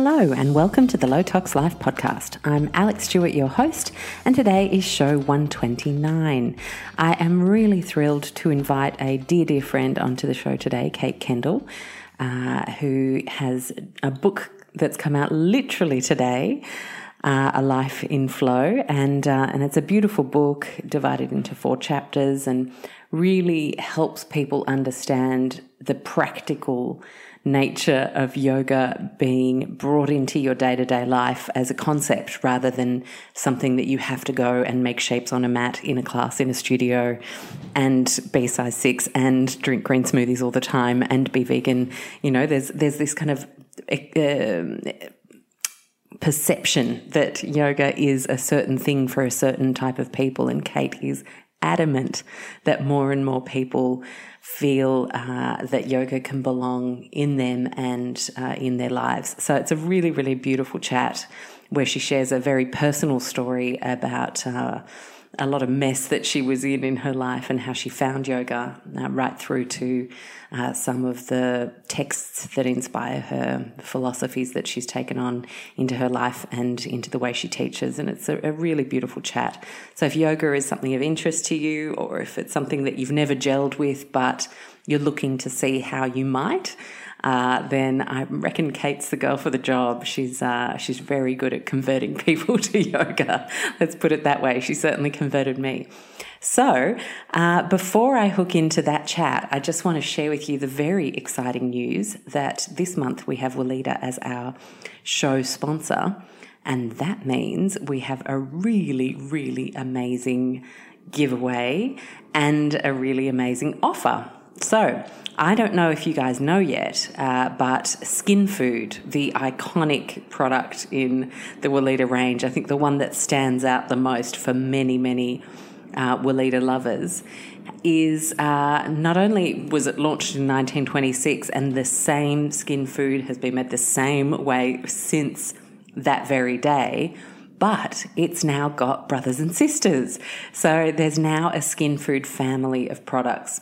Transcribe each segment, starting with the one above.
Hello, and welcome to the Low Tox Life podcast. I'm Alexx Stuart, your host, and today is show 129. I am really thrilled to invite a dear, dear friend onto the show today, Kate Kendall, uh, who has a book that's come out literally today. Uh, a life in flow, and uh, and it's a beautiful book divided into four chapters, and really helps people understand the practical nature of yoga being brought into your day to day life as a concept rather than something that you have to go and make shapes on a mat in a class in a studio and be size six and drink green smoothies all the time and be vegan. You know, there's, there's this kind of, uh, perception that yoga is a certain thing for a certain type of people. And Kate is adamant that more and more people feel uh, that yoga can belong in them and uh, in their lives. So it's a really, really beautiful chat where she shares a very personal story about. Uh, a lot of mess that she was in in her life and how she found yoga, uh, right through to uh, some of the texts that inspire her, philosophies that she's taken on into her life and into the way she teaches. And it's a, a really beautiful chat. So if yoga is something of interest to you, or if it's something that you've never gelled with, but you're looking to see how you might, uh, then I reckon Kate's the girl for the job. She's uh, she's very good at converting people to yoga. Let's put it that way. She certainly converted me. So, uh, before I hook into that chat, I just want to share with you the very exciting news that this month we have Weleda as our show sponsor. And that means we have a really, really amazing giveaway and a really amazing offer. So, I don't know if you guys know yet, uh, but Skin Food, the iconic product in the Weleda range, I think the one that stands out the most for many, many uh, Weleda lovers, is uh, not only was it launched in 1926 and the same skin food has been made the same way since that very day, but it's now got brothers and sisters. So there's now a skin food family of products.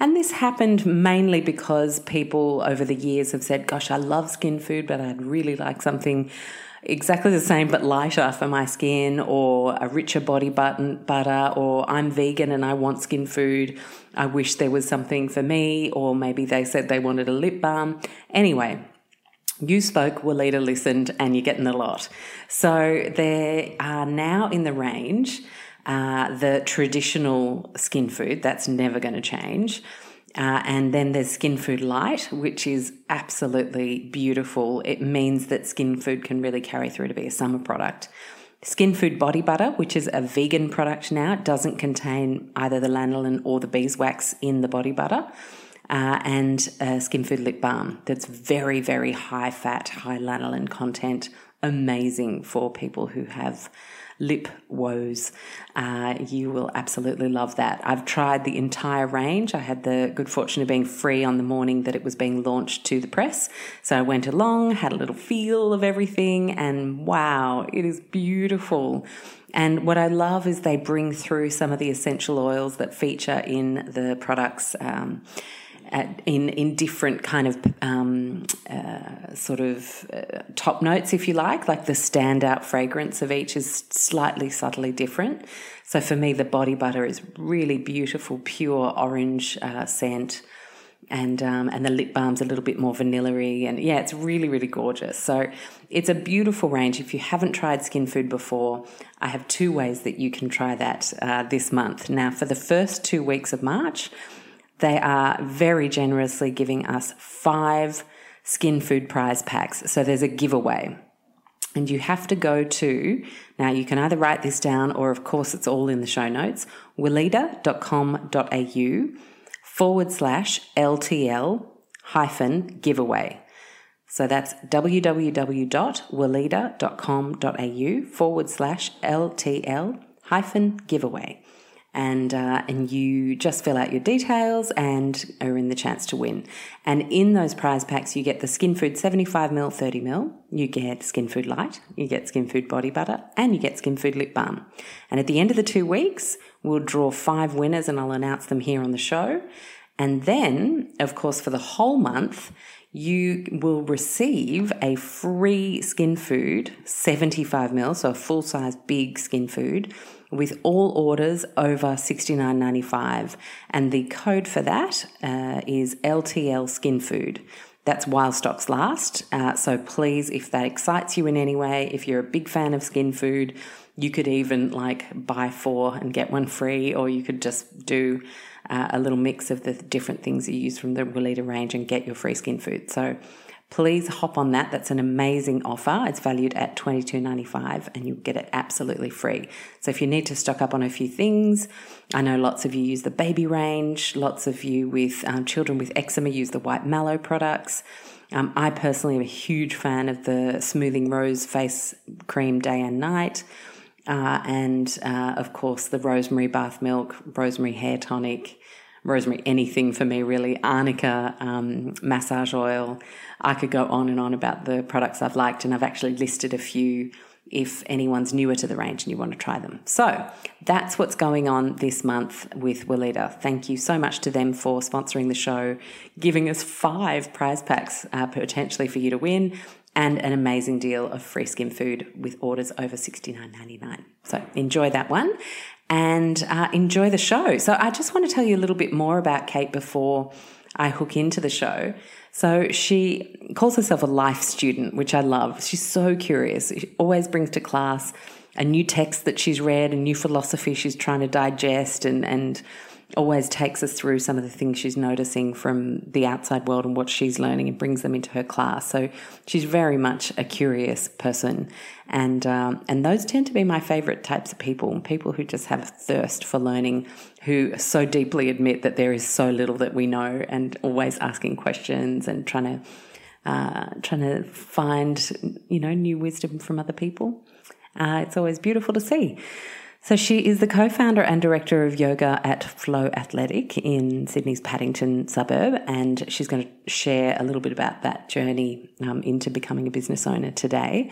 And this happened mainly because people over the years have said, Gosh, I love skin food, but I'd really like something exactly the same but lighter for my skin, or a richer body button, butter, or I'm vegan and I want skin food. I wish there was something for me, or maybe they said they wanted a lip balm. Anyway, you spoke, Weleda listened, and you're getting a lot. So there are now in the range uh, the traditional skin food, that's never going to change. Uh, and then there's Skin Food Light, which is absolutely beautiful. It means that skin food can really carry through to be a summer product. Skin Food Body Butter, which is a vegan product now, it doesn't contain either the lanolin or the beeswax in the body butter. Uh, and Skin Food Lip Balm that's very, very high fat, high lanolin content, amazing for people who have lip woes. Uh, you will absolutely love that. I've tried the entire range. I had the good fortune of being free on the morning that it was being launched to the press. So I went along, had a little feel of everything, and wow, it is beautiful. And what I love is they bring through some of the essential oils that feature in the products. Um, at, in in different kind of um, uh, sort of uh, top notes, if you like. Like the standout fragrance of each is slightly subtly different. So for me, the body butter is really beautiful, pure orange uh, scent. And um, and the lip balm's a little bit more vanilla-y, and yeah, it's really really gorgeous. So it's a beautiful range. If you haven't tried skin food before, I have two ways that you can try that uh, this month. Now, for the first two weeks of March, they are very generously giving us five skin food prize packs. So there's a giveaway. And you have to go to, now you can either write this down or, of course, it's all in the show notes, weleda.com.au forward slash LTL hyphen giveaway. So that's www.weleda.com.au forward slash LTL hyphen giveaway and uh, and you just fill out your details and are in the chance to win. And in those prize packs, you get the Skin Food 75 ml, 30 ml. You get Skin Food Light, you get Skin Food Body Butter, and you get Skin Food Lip Balm. And at the end of the two weeks, we'll draw five winners, and I'll announce them here on the show. And then, of course, for the whole month, you will receive a free skin food, 75 ml, so a full size big skin food with all orders over $69.95. And the code for that uh, is LTL Skin Food. That's while stocks last. Uh, so please, if that excites you in any way, if you're a big fan of skin food, you could even like buy four and get one free, or you could just do uh, a little mix of the different things you use from the Weleda range and get your free skin food. So please hop on that. That's an amazing offer. It's valued at $22.95 and you get it absolutely free. So if you need to stock up on a few things, I know lots of you use the baby range, lots of you with um, children with eczema use the white mallow products. Um, I personally am a huge fan of the smoothing rose face cream day and night. Uh, and uh, of course, the rosemary bath milk, rosemary hair tonic, rosemary anything for me, really. Arnica um, massage oil. I could go on and on about the products I've liked, and I've actually listed a few if anyone's newer to the range and you want to try them. So that's what's going on this month with Weleda. Thank you so much to them for sponsoring the show, giving us five prize packs uh, potentially for you to win, and an amazing deal of free skin food with orders over $69.99. So enjoy that one and uh, enjoy the show. So I just want to tell you a little bit more about Kate before I hook into the show. So she calls herself a life student, which I love. She's so curious. She always brings to class a new text that she's read, a new philosophy she's trying to digest, and and always takes us through some of the things she's noticing from the outside world and what she's learning and brings them into her class. So she's very much a curious person, and um, and those tend to be my favorite types of people. People who just have a thirst for learning, who so deeply admit that there is so little that we know, and always asking questions and trying to. Uh, trying to find, you know, new wisdom from other people. Uh, it's always beautiful to see. So she is the co-founder and director of yoga at Flow Athletic in Sydney's Paddington suburb, and she's going to share a little bit about that journey um, into becoming a business owner today.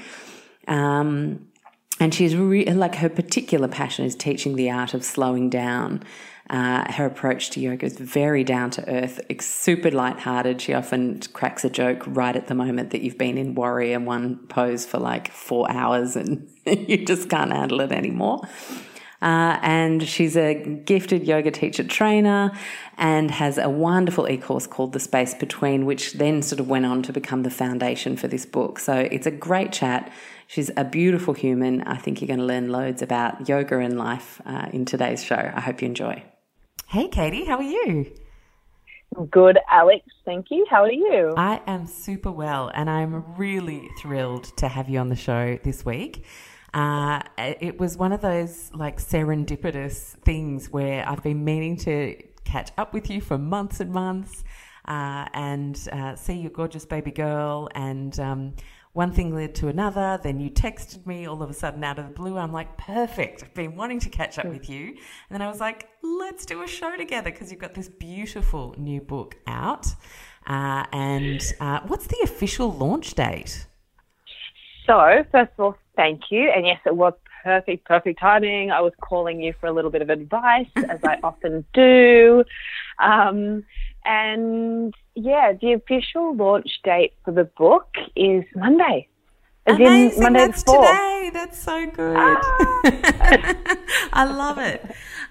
Um, and she's re- like her particular passion is teaching the art of slowing down. Uh, her approach to yoga is very down to earth, super light-hearted. She often cracks a joke right at the moment that you've been in warrior one pose for like four hours and you just can't handle it anymore. Uh, and she's a gifted yoga teacher trainer and has a wonderful e course called The Space Between, which then sort of went on to become the foundation for this book. So it's a great chat. She's a beautiful human. I think you're going to learn loads about yoga and life uh, in today's show. I hope you enjoy. Hey, Katie, how are you? Good, Alex. Thank you. How are you? I am super well, and I'm really thrilled to have you on the show this week. Uh, it was one of those like serendipitous things where I've been meaning to catch up with you for months and months uh, and uh, see your gorgeous baby girl. And um, one thing led to another. Then you texted me all of a sudden out of the blue. I'm like, perfect. I've been wanting to catch up with you. And then I was like, let's do a show together because you've got this beautiful new book out. Uh, and uh, what's the official launch date? So, first of all, thank you. And yes, it was perfect, perfect timing. I was calling you for a little bit of advice, as I often do. Um, and yeah, the official launch date for the book is Monday. Amazing. Monday That's today. That's so good. Ah. I love it.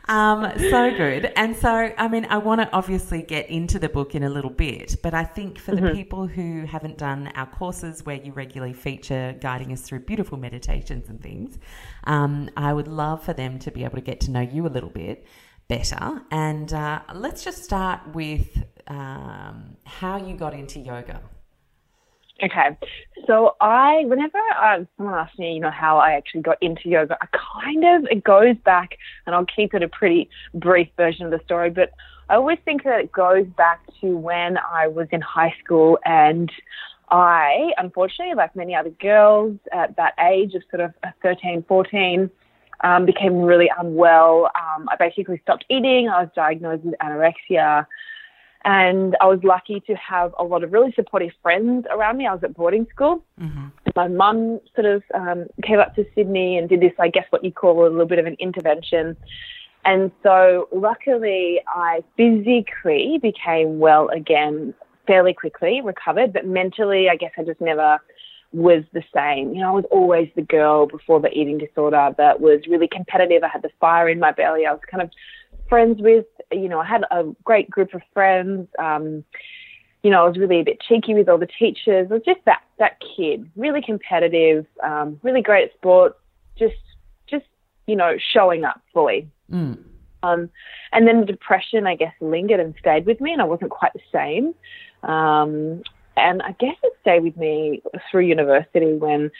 Um, so good. And so, I mean, I want to obviously get into the book in a little bit, but I think for mm-hmm. the people who haven't done our courses where you regularly feature guiding us through beautiful meditations and things, um, I would love for them to be able to get to know you a little bit better. And uh, let's just start with um, how you got into yoga. Okay, so I, whenever uh, someone asks me, you know, how I actually got into yoga, I kind of, it goes back, and I'll keep it a pretty brief version of the story, but I always think that it goes back to when I was in high school and I, unfortunately, like many other girls at that age of sort of 13, 14, um, became really unwell. Um, I basically stopped eating. I was diagnosed with anorexia. And I was lucky to have a lot of really supportive friends around me. I was at boarding school. Mm-hmm. My mum sort of um, came up to Sydney and did this, I guess, what you call a little bit of an intervention. And so, luckily, I physically became well again fairly quickly, recovered, but mentally, I guess I just never was the same. You know, I was always the girl before the eating disorder that was really competitive. I had the fire in my belly. I was kind of friends with, you know, I had a great group of friends. Um, you know, I was really a bit cheeky with all the teachers. I was just that that kid, really competitive, um, really great at sports, just just you know, showing up fully. Mm. Um, and then the depression, I guess, lingered and stayed with me, and I wasn't quite the same. Um, and I guess it stayed with me through university when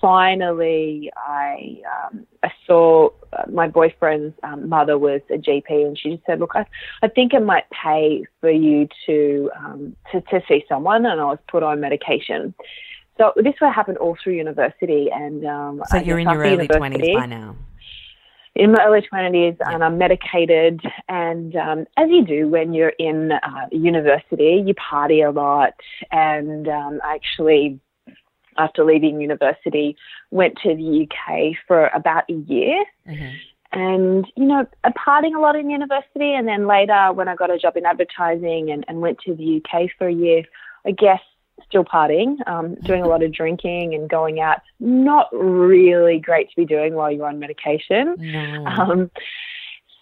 finally I um, I saw uh, my boyfriend's um, mother was a GP, and she just said, "Look, I, I think it might pay for you to um, to to see someone," and I was put on medication. So this would happen all through university, and um, so you're in your early twenties by now in my early 20s and I'm medicated. And um, as you do when you're in uh, university, you party a lot. And um, I actually, after leaving university, went to the UK for about a year. Mm-hmm. And, you know, partying a lot in university. And then later, when I got a job in advertising and, and went to the UK for a year, I guess still partying, um, doing a lot of drinking and going out. Not really great to be doing while you're on medication. No. Um,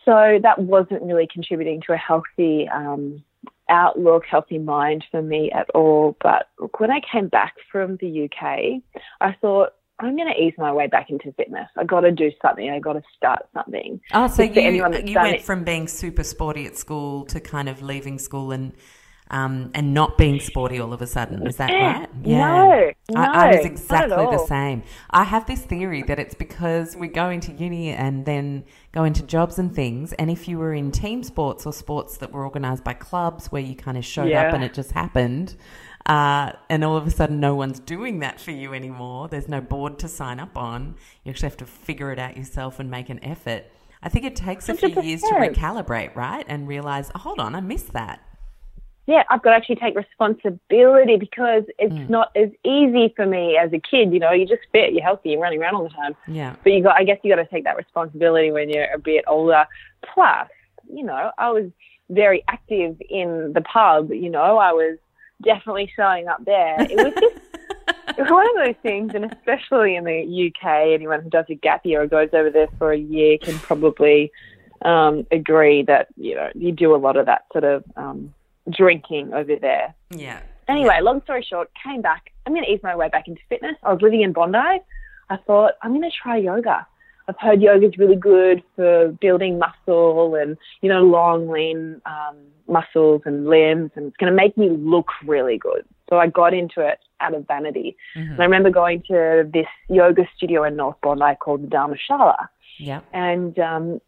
so that wasn't really contributing to a healthy um, outlook, healthy mind for me at all. But when I came back from the UK, I thought, I'm going to ease my way back into fitness. I got to do something. I got to start something. Oh, so you, you went it. from being super sporty at school to kind of leaving school and um, and not being sporty all of a sudden. Is that right? Yeah. No, no, I, I was exactly the same. I have this theory that it's because we go into uni and then go into jobs and things. And if you were in team sports or sports that were organised by clubs where you kind of showed yeah. up and it just happened, uh, and all of a sudden no one's doing that for you anymore, there's no board to sign up on. You actually have to figure it out yourself and make an effort. I think it takes a 100%. few years to recalibrate, right? And realize, oh, hold on, I missed that yeah, I've got to actually take responsibility because it's mm. not as easy for me as a kid. You know, you're just fit, you're healthy, you're running around all the time. Yeah. But you got, I guess, you got to take that responsibility when you're a bit older. Plus, you know, I was very active in the pub. You know, I was definitely showing up there. It was just. one of those things, and especially in the UK, anyone who does a gap year or goes over there for a year can probably um, agree that you know you do a lot of that sort of um, drinking over there. Yeah. Anyway, yeah. long story short, came back. I'm going to ease my way back into fitness. I was living in Bondi. I thought, I'm going to try yoga. I've heard yoga is really good for building muscle and, you know, long, lean um, muscles and limbs, and it's going to make me look really good. So I got into it out of vanity. Mm-hmm. And I remember going to this yoga studio in North Bondi called the Dharmashala. Yeah. And um,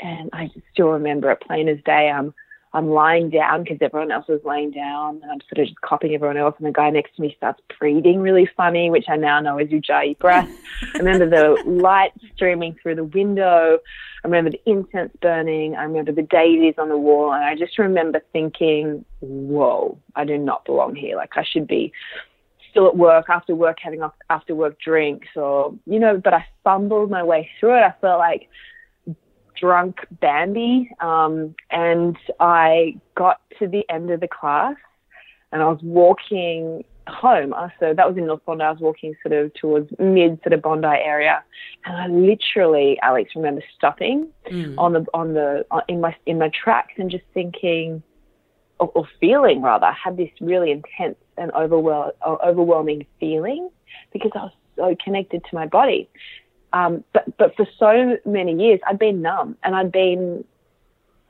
and I still remember it plain as day. Um, I'm lying down because everyone else is laying down and I'm sort of just copying everyone else. And the guy next to me starts breathing really funny, which I now know is Ujjayi breath. I remember the light streaming through the window. I remember the incense burning. I remember the daisies on the wall. And I just remember thinking, whoa, I do not belong here. Like I should be still at work after work having after work drinks or, you know, but I fumbled my way through it. I felt like drunk Bambi, um, and I got to the end of the class, and I was walking home. Uh, so that was in North Bondi. I was walking sort of towards mid sort of Bondi area, and I literally, Alex, remember stopping mm. on the on the uh, in my in my tracks and just thinking, or, or feeling rather, I had this really intense and overwhel- uh, overwhelming feeling because I was so connected to my body. Um, but but for so many years, I'd been numb and I'd been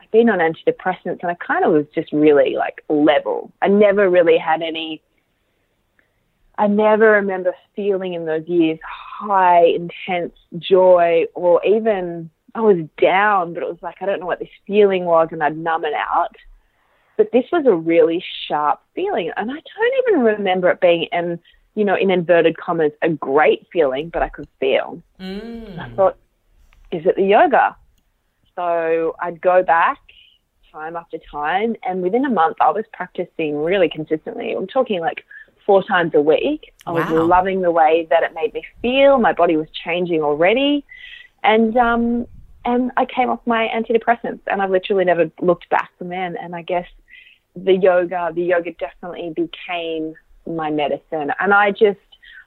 I'd been on antidepressants, and I kind of was just really like level. I never really had any. I never remember feeling in those years high, intense joy, or even I was down, but it was like I don't know what this feeling was, and I'd numb it out. But this was a really sharp feeling, and I don't even remember it being in you know, in inverted commas, a great feeling, but I could feel. Mm. I thought, is it the yoga? So I'd go back time after time, and within a month, I was practicing really consistently. I'm talking like four times a week. I wow. was loving the way that it made me feel. My body was changing already, and um, and I came off my antidepressants, and I've literally never looked back from then. And I guess the yoga, the yoga definitely became my medicine. And I just,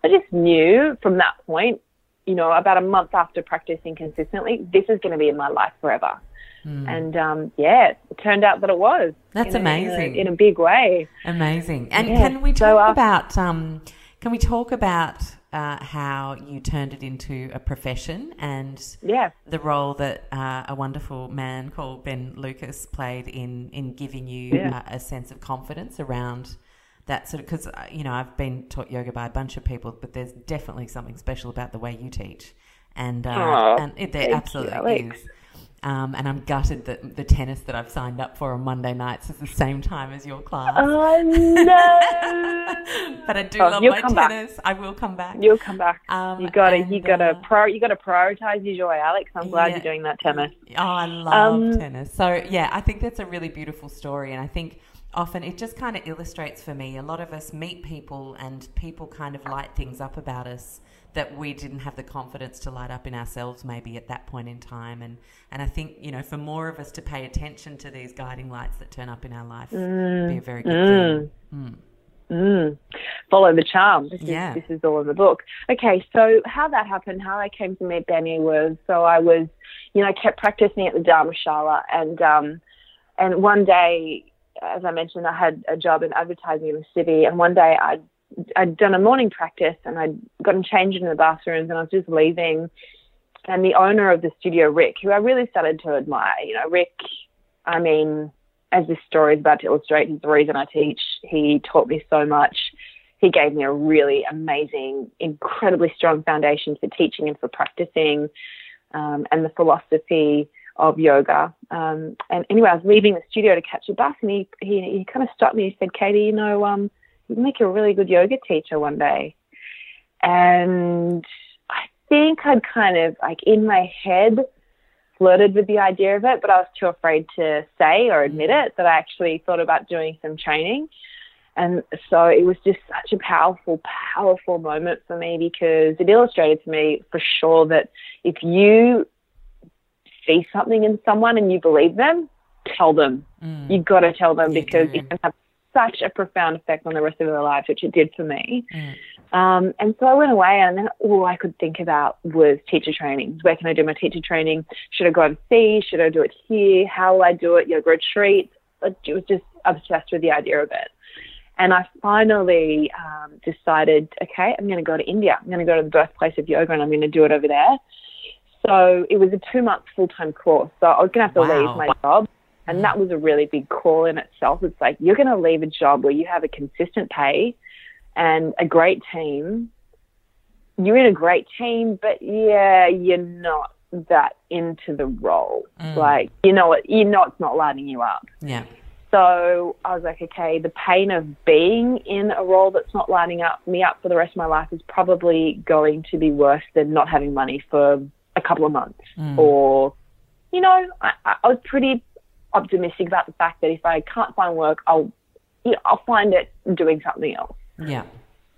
I just knew from that point, you know, about a month after practicing consistently, this is going to be in my life forever. Mm. And um, yeah, it turned out that it was. That's in amazing. A, in, a, in, a, big way. Amazing. And yeah. can we talk so, uh, about um, can we talk about uh, how you turned it into a profession and yeah. the role that uh, a wonderful man called Ben Lucas played in in giving you yeah. uh, a sense of confidence around that sort of because uh, you know I've been taught yoga by a bunch of people, but there's definitely something special about the way you teach, and uh, and it there absolutely you, is. Um, and I'm gutted that the tennis that I've signed up for on Monday nights is the same time as your class. Oh no! but I do oh, love my tennis. Back. I will come back. You'll come back. Um, you gotta, you gotta, uh, pro, you gotta prioritize your joy, Alex. I'm glad yeah. you're doing that tennis. Oh, I love um, tennis. So yeah, I think that's a really beautiful story, and I think often it just kind of illustrates for me. A lot of us meet people, and people kind of light things up about us that we didn't have the confidence to light up in ourselves maybe at that point in time and and I think you know for more of us to pay attention to these guiding lights that turn up in our life mm. would be a very good mm. thing. Mm. Mm. Follow the charm. This yeah. is this is all in the book. Okay, so how that happened, how I came to meet Benny was so I was, you know, I kept practicing at the Dharmashala and um and one day as I mentioned, I had a job in advertising in the city, and one day I I'd done a morning practice and I'd gotten changed in the bathrooms and I was just leaving. And the owner of the studio, Rick, who I really started to admire, you know, Rick, I mean, as this story is about to illustrate, he's the reason I teach. He taught me so much. He gave me a really amazing, incredibly strong foundation for teaching and for practicing um, and the philosophy of yoga. Um, and anyway, I was leaving the studio to catch a bus and he, he, he kind of stopped me. He said, Katie, you know, um, you'd make a really good yoga teacher one day. And I think I'd kind of like in my head flirted with the idea of it, but I was too afraid to say or admit it that I actually thought about doing some training. And so it was just such a powerful, powerful moment for me because it illustrated to me for sure that if you see something in someone and you believe them, tell them. Mm. You've got to tell them you because do. it can have such a profound effect on the rest of their lives, which it did for me. Mm. Um, and so I went away, and then all I could think about was teacher training. Where can I do my teacher training? Should I go and see? Should I do it here? How will I do it? Yoga retreat. I was just obsessed with the idea of it. And I finally um, decided, okay, I'm going to go to India. I'm going to go to the birthplace of yoga, and I'm going to do it over there. So it was a two month full time course. So I was going to have to wow. leave my job and that was a really big call in itself. It's like you're going to leave a job where you have a consistent pay and a great team. You're in a great team, but yeah, you're not that into the role. Mm. Like, you know, you know, it's not lighting you up. Yeah. So I was like, okay, the pain of being in a role that's not lining up me up for the rest of my life is probably going to be worse than not having money for a couple of months. Mm. Or, you know, I, I was pretty optimistic about the fact that if I can't find work, I'll you know, I'll find it doing something else. Yeah.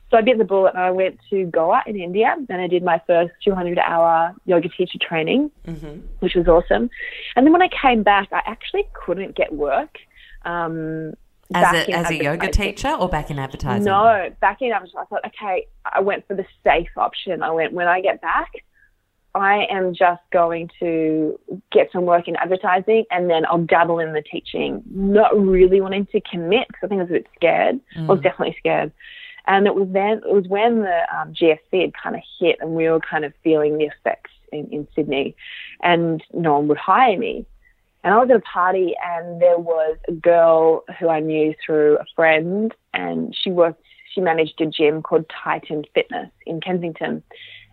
So I bit the bullet and I went to Goa in India and I did my first 200 hour yoga teacher training, mm-hmm. which was awesome. And then when I came back, I actually couldn't get work. Um, as a, as a yoga teacher or back in advertising? No, back in advertising. I thought, okay, I went for the safe option. I went, when I get back, I am just going to get some work in advertising and then I'll dabble in the teaching, not really wanting to commit because I think I was a bit scared. Mm. I was definitely scared. And it was then, it was when the um, GFC had kind of hit and we were kind of feeling the effects in, in Sydney and no one would hire me. And I was at a party and there was a girl who I knew through a friend and she worked, she managed a gym called Titan Fitness in Kensington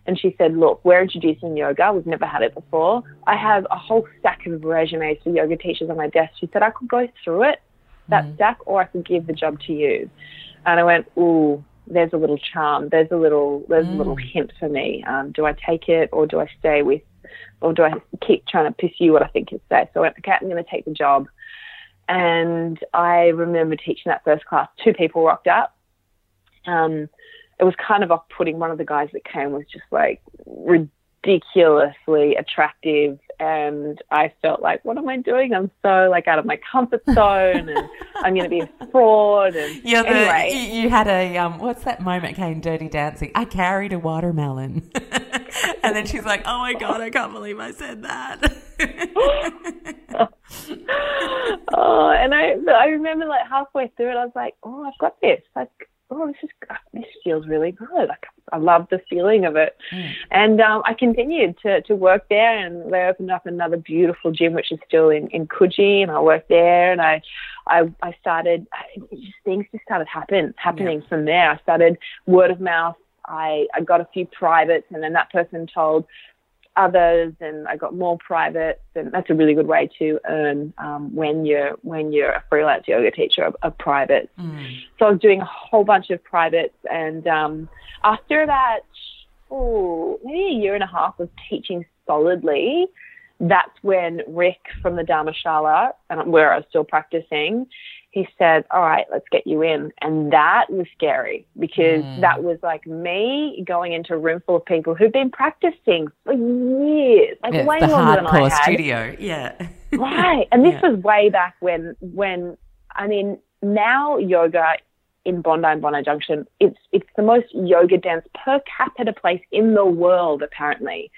and she said, Look, we're introducing yoga. We've never had it before. I have a whole stack of resumes for yoga teachers on my desk. She said, I could go through it, that mm. stack, or I could give the job to you. And I went, Ooh, there's a little charm. There's a little, there's mm. a little mm. hint for me. Um, do I take it or do I stay with, or do I keep trying to pursue what I think is safe? So I went, okay, I'm going to take the job. And I remember teaching that first class. Two people rocked up. Um, it was kind of off putting. One of the guys that came was just like ridiculously attractive and I felt like, what am I doing? I'm so like out of my comfort zone, and I'm going to be a fraud. And yeah, anyway, you, you, had a um, what's that moment came Dirty Dancing? I carried a watermelon, and then she's like, oh my god, I can't believe I said that. oh, and I I remember like halfway through it, I was like, oh, I've got this. Like oh, this is this feels really good. Like I love the feeling of it. Mm. And um, I continued to, to work there, and they opened up another beautiful gym, which is still in in Coogee, and I worked there, and I I, I started just, things just started happen happening yeah. from there. I started word of mouth. I, I got a few privates, and then that person told others and I got more privates and that's a really good way to earn um, when you're when you're a freelance yoga teacher a, of privates. Mm. So I was doing a whole bunch of privates and um, after about oh maybe a year and a half of teaching solidly, that's when Rick from the Dharmashala, and where I was still practicing, he said, All right, let's get you in. And that was scary because mm. that was like me going into a room full of people who've been practicing for years, like yeah, way the longer than I had. studio. Yeah. right. And this yeah. was way back when, when, I mean, now yoga in Bondi and Bondi Junction, it's, it's the most yoga dance per capita place in the world, apparently.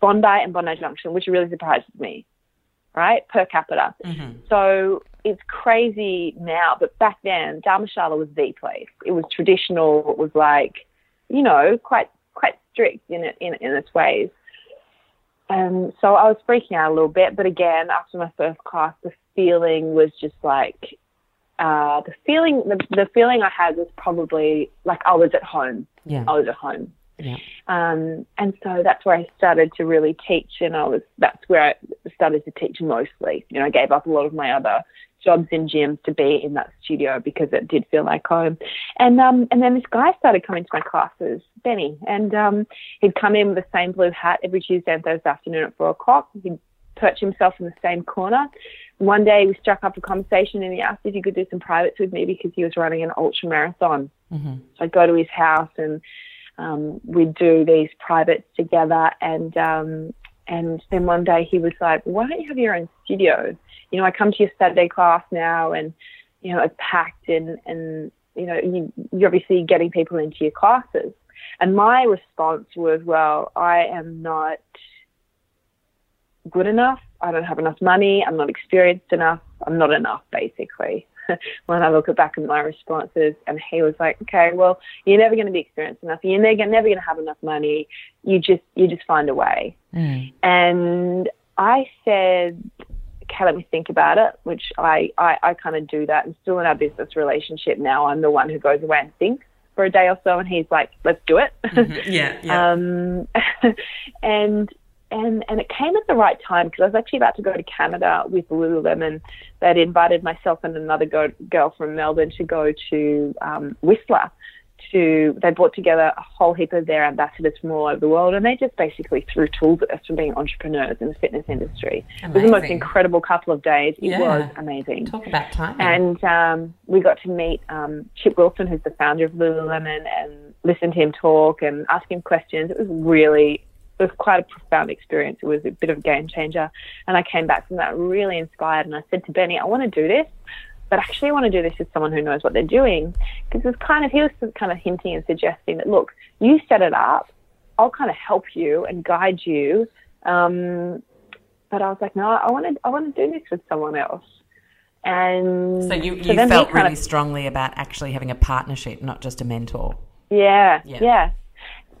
Bondi and Bondi Junction, which really surprises me, right? Per capita. Mm-hmm. So it's crazy now, but back then, Dharmashala was the place. It was traditional. It was like, you know, quite quite strict in it in, in its ways. And so I was freaking out a little bit, but again, after my first class, the feeling was just like uh, the feeling the, the feeling I had was probably like I was at home. Yeah. I was at home. Yeah. Um, and so that's where I started to really teach, and I was that's where I started to teach mostly. You know, I gave up a lot of my other jobs in gyms to be in that studio because it did feel like home. And um, and then this guy started coming to my classes, Benny, and um, he'd come in with the same blue hat every Tuesday and Thursday afternoon at four o'clock. He'd perch himself in the same corner. One day we struck up a conversation and he asked if he could do some privates with me because he was running an ultra marathon. Mm-hmm. So I'd go to his house and um, we'd do these privates together and um, and then one day he was like, why don't you have your own studio? You know, I come to your Saturday class now and, you know, it's packed and, and you know, you, you're obviously getting people into your classes. And my response was, well, I am not good enough. I don't have enough money. I'm not experienced enough. I'm not enough, basically. when I look back at my responses. And he was like, okay, well, you're never going to be experienced enough. You're never, never going to have enough money. You just, you just find a way. Mm. And I said, okay, let me think about it, which I, I, I kind of do that. And still in our business relationship now, I'm the one who goes away and thinks for a day or so. And he's like, let's do it. Mm-hmm. Yeah. yeah. um, and and and it came at the right time because I was actually about to go to Canada with Lululemon. They'd invited myself and another go, girl from Melbourne to go to um, Whistler. To they brought together a whole heap of their ambassadors from all over the world, and they just basically threw tools at us from being entrepreneurs in the fitness industry. Amazing. It was the most incredible couple of days. It yeah. was amazing. Talk about time. And um, we got to meet um, Chip Wilson, who's the founder of Lululemon, and listen to him talk and ask him questions. It was really was quite a profound experience. It was a bit of a game changer. And I came back from that really inspired. And I said to Benny, I want to do this, but actually I want to do this with someone who knows what they're doing. Because it was kind of, he was kind of hinting and suggesting that, look, you set it up. I'll kind of help you and guide you. Um, but I was like, no, I want to, I want to do this with someone else. And so you, you so felt really of, strongly about actually having a partnership, not just a mentor. Yeah, yeah, yeah.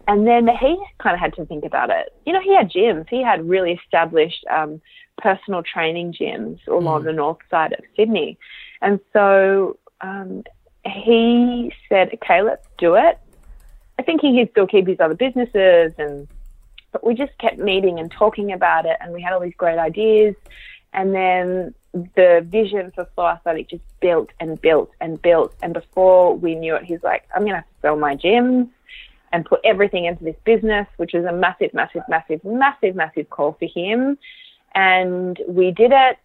And then he kind of had to think about it. You know, he had gyms. He had really established um, personal training gyms along mm. the north side of Sydney. And so um, he said, okay, let's do it. I think he could still keep his other businesses and but we just kept meeting and talking about it and we had all these great ideas and then the vision for Flow Athletic just built and built and built and before we knew it he's like i'm going to sell my gyms and put everything into this business, which was a massive, massive, massive, massive, massive call for him. And we did it.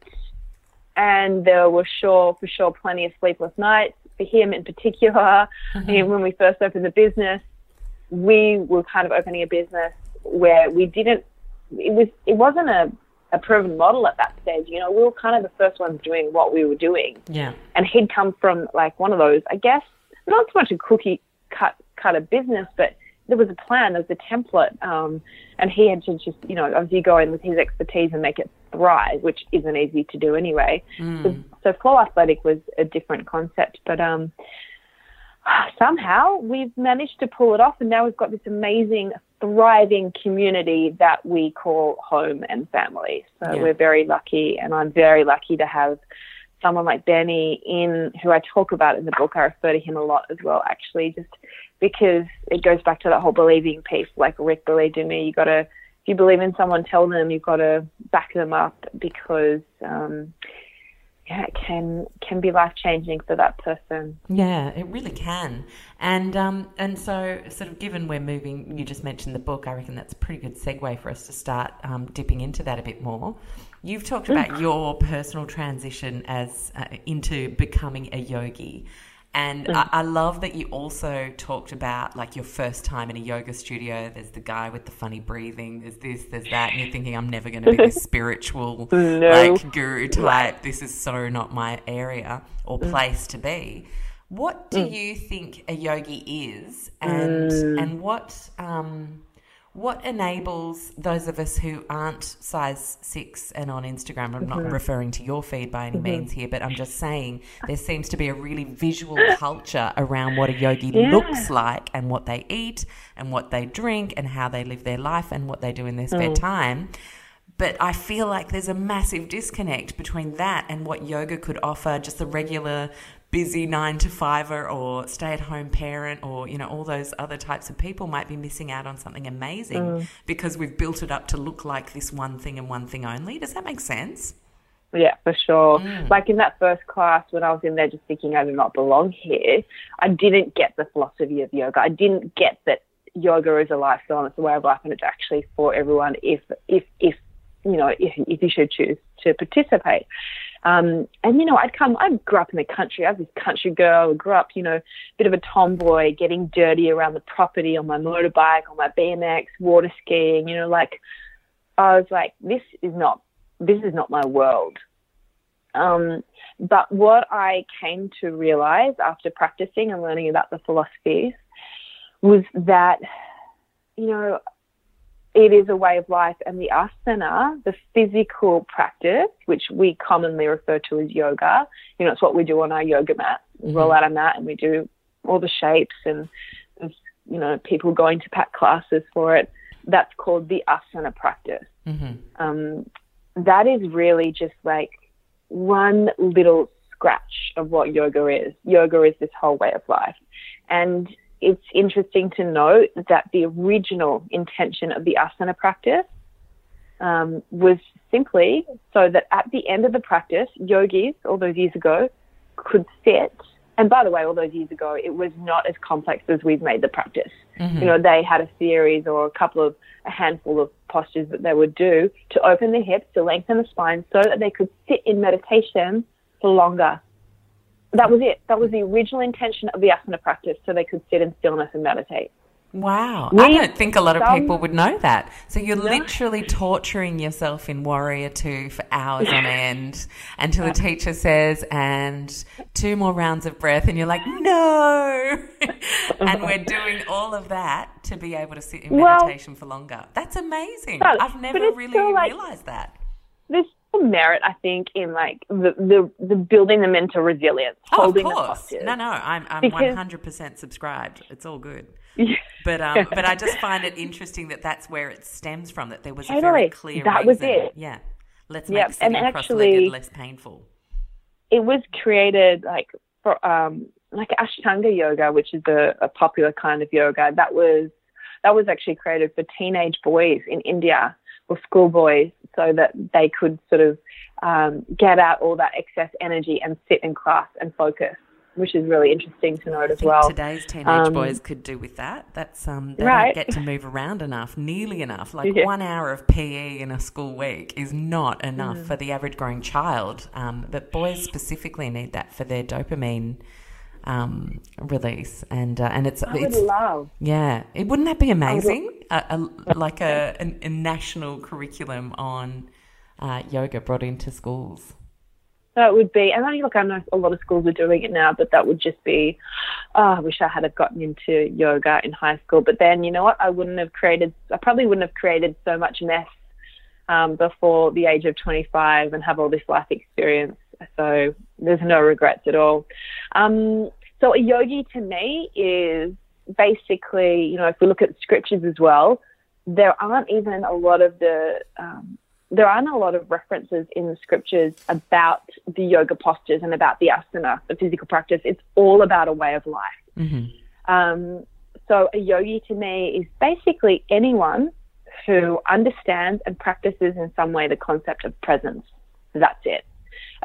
And there were sure, for sure, plenty of sleepless nights for him in particular. Mm-hmm. When we first opened the business, we were kind of opening a business where we didn't, it was, it wasn't a, a proven model at that stage. You know, we were kind of the first ones doing what we were doing. Yeah. And he'd come from like one of those, I guess, not so much a cookie cut cut of business, but there was a plan, there was a template, um, and he had to just, you know, obviously go in with his expertise and make it thrive, which isn't easy to do anyway. Mm. So, so Flow Athletic was a different concept, but um, somehow we've managed to pull it off, and now we've got this amazing, thriving community that we call home and family. So Yeah. we're very lucky, and I'm very lucky to have someone like Benny in who I talk about in the book. I refer to him a lot as well, actually, just because it goes back to that whole believing piece. Like Rick believed in me, you got to, if you believe in someone, tell them. You've got to back them up because, um, yeah, it can can be life changing for that person. Yeah, it really can. And um, and so sort of given we're moving, you just mentioned the book. I reckon that's a pretty good segue for us to start um, dipping into that a bit more. You've talked about your personal transition as uh, into becoming a yogi. And I, I love that you also talked about like your first time in a yoga studio. There's the guy with the funny breathing. There's this, there's that, and you're thinking, I'm never going to be this spiritual No. like guru type. This is so not my area or place to be. What do you think a yogi is, and and what um, what enables those of us who aren't size six and on Instagram? I'm not mm-hmm. referring to your feed by any means mm-hmm. here, but I'm just saying there seems to be a really visual culture around what a yogi Yeah. looks like and what they eat and what they drink and how they live their life and what they do in their spare mm. time. But I feel like there's a massive disconnect between that and what yoga could offer just the regular busy nine to fiver or stay at home parent or you know all those other types of people might be missing out on something amazing because we've built it up to look like this one thing and one thing only. Does that make sense? Yeah, for sure. Mm. Like in that first class, when I was in there just thinking I do not belong here, I didn't get the philosophy of yoga. I didn't get that yoga is a lifestyle and it's a way of life and it's actually for everyone if, if, if, you know, if, if you should choose to participate. Um, and you know, I'd come. I grew up in the country. I was this country girl. I grew up, you know, a bit of a tomboy, getting dirty around the property on my motorbike, on my BMX, water skiing. You know, like I was like, this is not, this is not my world. Um, but what I came to realize after practicing and learning about the philosophies was that, you know, it is a way of life and the asana, the physical practice, which we commonly refer to as yoga, you know, it's what we do on our yoga mat. We roll out a mat and we do all the shapes and you know, people going to pack classes for it. That's called the asana practice. Mm-hmm. Um, that is really just like one little scratch of what yoga is. Yoga is this whole way of life. And it's interesting to note that the original intention of the asana practice um, was simply so that at the end of the practice, yogis, all those years ago, could sit. And by the way, all those years ago, it was not as complex as we've made the practice. You know, they had a series or a couple of, a handful of postures that they would do to open the hips, to lengthen the spine so that they could sit in meditation for longer. That was it. That was the original intention of the asana practice, so they could sit in stillness and meditate. Wow. We- I don't think a lot of some- people would know that. So you're literally torturing yourself in Warrior 2 for hours on end until the teacher says, and two more rounds of breath, and you're like, no. and we're doing all of that to be able to sit in Well- meditation for longer. That's amazing. I've never really like- realized that. There's some merit, I think, in like the, the, the building the mental resilience, Oh, of holding the course. No, no, I'm, I'm 100% subscribed. It's all good. Yeah. But um, but I just find it interesting that that's where it stems from. That there was a very clear That was it. Yeah, let's Yep, make sitting and actually- less painful. it was created like for um like Ashtanga yoga, which is a, a popular kind of yoga. That was that was actually created for teenage boys in India or schoolboys, so that they could sort of um, get out all that excess energy and sit in class and focus, which is really interesting to note as well. today's teenage Um, boys could do with that. That's um, they Right. don't get to move around enough, nearly enough. Like Yeah. one hour of PE in a school week is not enough Mm. for the average growing child. Um, but boys specifically need that for their dopamine um, release, and uh, and it's I it's love. Yeah, it wouldn't that be amazing? A, a, like a, a, a national curriculum on uh, yoga brought into schools? That would be, and I mean, look, I know a lot of schools are doing it now, but that would just be, oh, I wish I had have gotten into yoga in high school. But then, you know what? I wouldn't have created, I probably wouldn't have created so much mess um, before the age of 25 and have all this life experience. So there's no regrets at all. Um, so a yogi to me is basically, you know, if we look at scriptures as well, there aren't even a lot of the um, there aren't a lot of references in the scriptures about the yoga postures and about the asana, the physical practice. It's all about a way of life. Mm-hmm. Um, so a yogi to me is basically anyone who understands and practices in some way the concept of presence. That's it.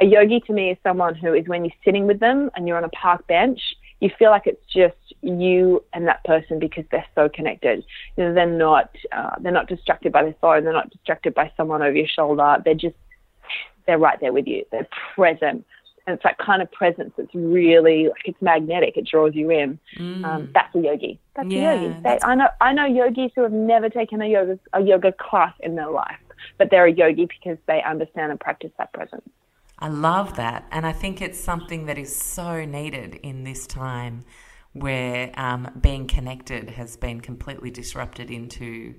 A yogi to me is someone who is when you're sitting with them and you're on a park bench you feel like it's just you and that person because they're so connected. You know, they're not uh, they're not distracted by their phone. They're not distracted by someone over your shoulder. They're just they're right there with you. They're present. And it's that kind of presence that's really like it's magnetic. It draws you in. Mm. Um, that's a yogi. That's yeah, a yogi. They, I know I know yogis who have never taken a yoga a yoga class in their life, but they're a yogi because they understand and practice that presence. I love that. And I think it's something that is so needed in this time where um, being connected has been completely disrupted into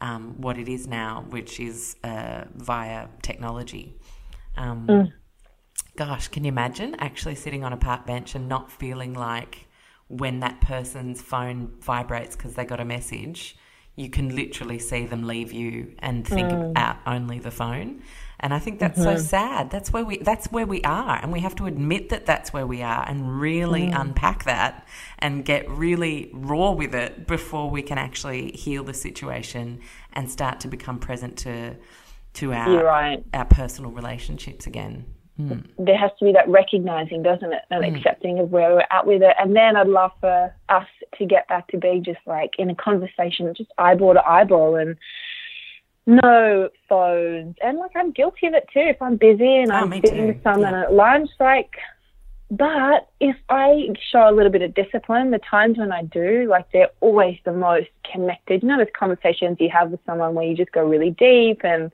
um, what it is now, which is uh, via technology. Um, mm. Gosh, can you imagine actually sitting on a park bench and not feeling like when that person's phone vibrates because they got a message, you can literally see them leave you and think mm. about only the phone. And I think that's mm-hmm. so sad. That's where we that's where we are, and we have to admit that that's where we are, and really mm. unpack that and get really raw with it before we can actually heal the situation and start to become present to to our right. our personal relationships again. Mm. There has to be that recognizing, doesn't it, and mm. accepting of where we're at with it. And then I'd love for us to get back to being just like in a conversation, just eyeball to eyeball, and no phones. And like I'm guilty of it too. If I'm busy and oh, I'm sitting with someone yeah. at lunch, like but if I show a little bit of discipline, the times when I do, like they're always the most connected. You know, those conversations you have with someone where you just go really deep and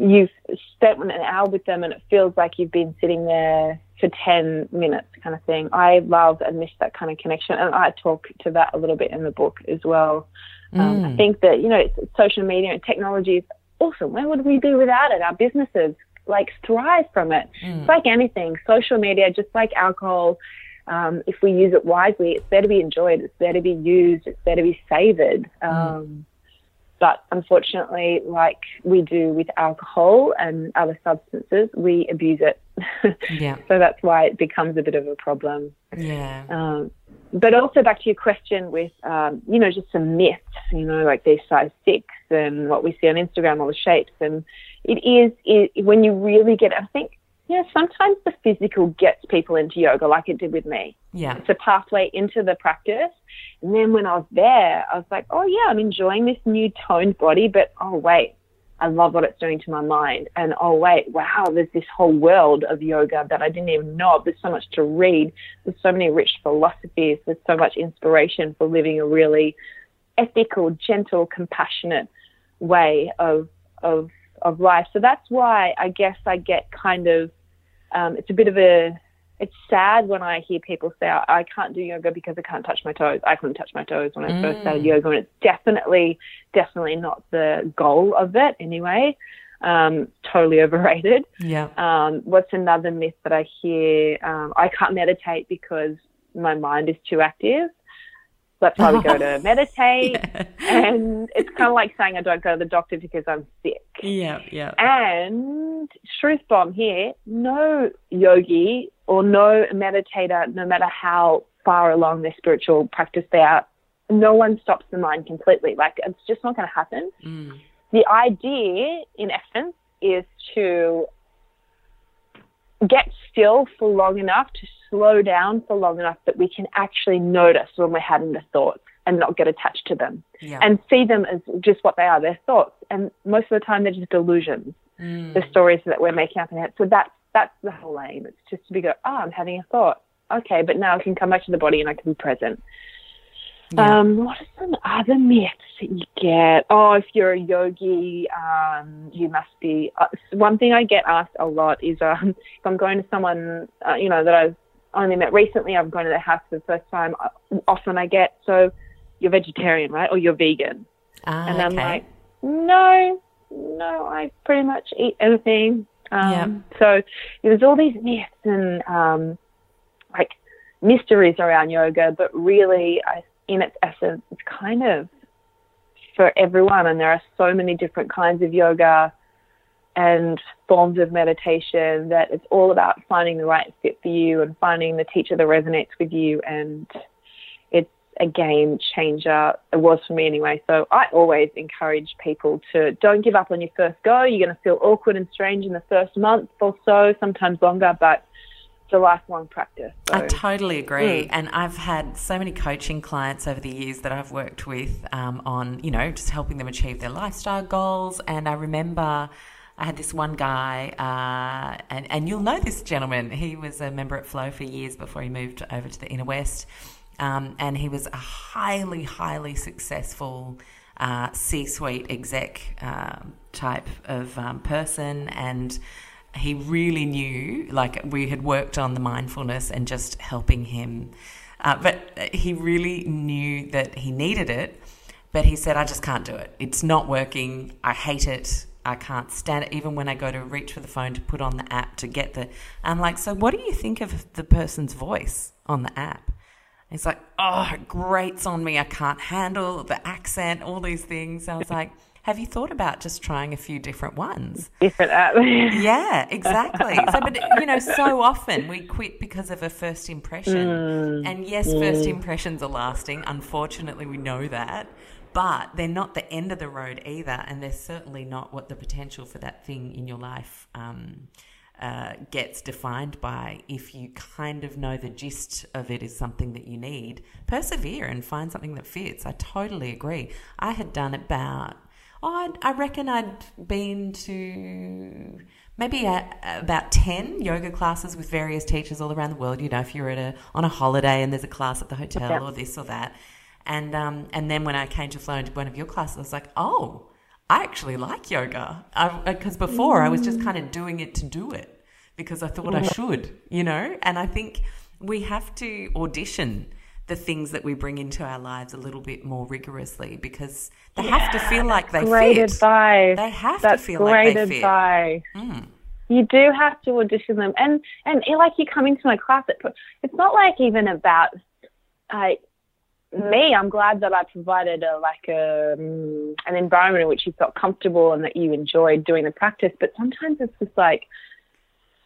you've spent an hour with them and it feels like you've been sitting there for 10 minutes kind of thing. I love and miss that kind of connection. And I talk to that a little bit in the book as well. Um, I mm. think that, you know, social media and technology is awesome. Where would we be without it? Our businesses like thrive from it. Mm. It's like anything, social media, just like alcohol. Um, if we use it wisely, it's there to be enjoyed. It's there to be used. It's there to be savored. Mm. But unfortunately, like we do with alcohol and other substances, we abuse it. yeah. so that's why it becomes a bit of a problem. Yeah. Um, but also back to your question with, um, you know, just some myths, you know, like these size six and what we see on Instagram, all the shapes. And it is, it, when you really get, I think, know, sometimes the physical gets people into yoga like it did with me. Yeah. It's a pathway into the practice. And then when I was there, I was like, oh, yeah, I'm enjoying this new toned body, but oh, wait, I love what it's doing to my mind. And oh, wait, wow, there's this whole world of yoga that I didn't even know. of. There's so much to read. There's so many rich philosophies. There's so much inspiration for living a really ethical, gentle, compassionate way of, of, of life. So that's why I guess I get kind of, um, it's a bit of a, it's sad when I hear people say, I can't do yoga because I can't touch my toes. I couldn't touch my toes when I mm. first started yoga. And it's definitely, definitely not the goal of it anyway. Um, totally overrated. Yeah. Um, what's another myth that I hear? Um, I can't meditate because my mind is too active. Let's probably go to meditate. yeah. And it's kind of like saying I don't go to the doctor because I'm sick. Yeah, yeah. And truth bomb here, no yogi or no meditator, no matter how far along their spiritual practice they are, no one stops the mind completely. Like it's just not going to happen. Mm. The idea, in essence, is to get still for long enough, to slow down for long enough that we can actually notice when we're having the thoughts and not get attached to them yeah. and see them as just what they are, their thoughts. And most of the time, they're just delusions, mm. the stories that we're making up in our head. So that's that's the whole aim. It's just to be go, oh, I'm having a thought. Okay, but now I can come back to the body and I can be present. Yeah. Um, what are some other myths that you get? Oh, if you're a yogi, um, you must be. Uh, one thing I get asked a lot is um, if I'm going to someone, uh, you know, that I've only met recently, I've gone to their house for the first time. Uh, often I get, so you're vegetarian, right? Or you're vegan. Ah, and I'm okay. like, no, no, I pretty much eat everything. Um, Yeah. So there's all these myths and um, like mysteries around yoga, but really, I, in its essence, it's kind of for everyone. And there are so many different kinds of yoga and forms of meditation that it's all about finding the right fit for you and finding the teacher that resonates with you. And it's a game changer. It was for me anyway. So I always encourage people to don't give up on your first go. You're going to feel awkward and strange in the first month or so, sometimes longer, but it's a lifelong practice. So. I totally agree. Mm. And I've had so many coaching clients over the years that I've worked with um, on, you know, just helping them achieve their lifestyle goals. And I remember I had this one guy, uh, and, and you'll know this gentleman. He was a member at Flow for years before he moved over to the Inner West. Um, and he was a highly, highly successful uh, C suite exec um type of um, person. And he really knew, like, we had worked on the mindfulness and just helping him. Uh, but he really knew that he needed it. But he said, I just can't do it. It's not working. I hate it. I can't stand it. Even when I go to reach for the phone to put on the app to get the. I'm like, so what do you think of the person's voice on the app? He's like, oh, it grates on me. I can't handle the accent, all these things. I was like, have you thought about just trying a few different ones? Different app. Yeah, exactly. So, but you know, so often we quit because of a first impression. Hmm. and yes, first impressions are lasting. Unfortunately, we know that. But they're not the end of the road either. And they're certainly not what the potential for that thing in your life um, uh, gets defined by. If you kind of know the gist of it is something that you need, persevere and find something that fits. I totally agree. I had done about Oh, I, I reckon I'd been to maybe about 10 yoga classes with various teachers all around the world. You know, if you're at a, on a holiday and there's a class at the hotel Yeah. or this or that. And, um, and then when I came to flow into one of your classes, I was like, oh, I actually like yoga. Because before I was just kind of doing it to do it because I thought I should, you know? And I think we have to audition the things that we bring into our lives a little bit more rigorously because they have to feel like they great fit. advice. They have That's to feel great like they advice. fit. Mm. You do have to audition them, and and like you come into my class, it, it's not like even about uh, me. I'm glad that I provided a like a um, an environment in which you felt comfortable and that you enjoyed doing the practice. But sometimes it's just like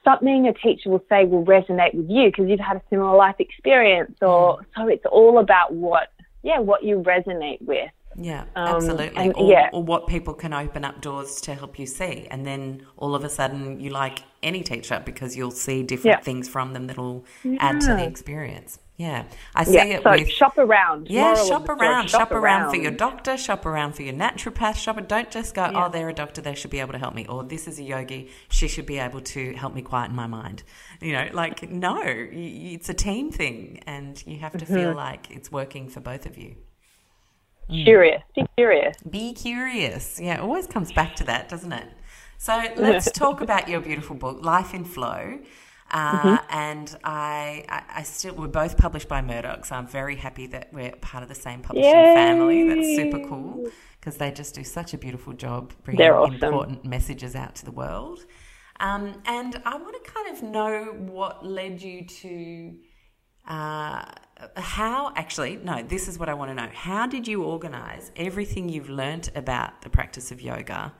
something a teacher will say will resonate with you because you've had a similar life experience, or so it's all about what yeah what you resonate with. Yeah, Um, absolutely. and- or, yeah. or what people can open up doors to help you see. And then all of a sudden you like any teacher because you'll see different Yeah. things from them that'll add to the experience. Yeah. I see Yeah, it so with. shop around. Yeah, Moral of shop the around. Shop, around. for your doctor, shop around for your naturopath, shop. Don't just go, Yeah. oh, they're a doctor, they should be able to help me. Or this is a yogi, she should be able to help me quieten my mind. You know, like, no, y- y- it's a team thing and you have to Mm-hmm. feel like it's working for both of you. Curious, be curious. Be curious. Yeah, it always comes back to that, doesn't it? So let's talk about your beautiful book, Life in Flow. Uh, And I, I, I still, we're both published by Murdoch, so I'm very happy that we're part of the same publishing family. That's super cool because they just do such a beautiful job bringing awesome. important messages out to the world. Um, and I want to kind of know what led you to uh, how actually no this is what i want to know how did you organize everything you've learnt about the practice of yoga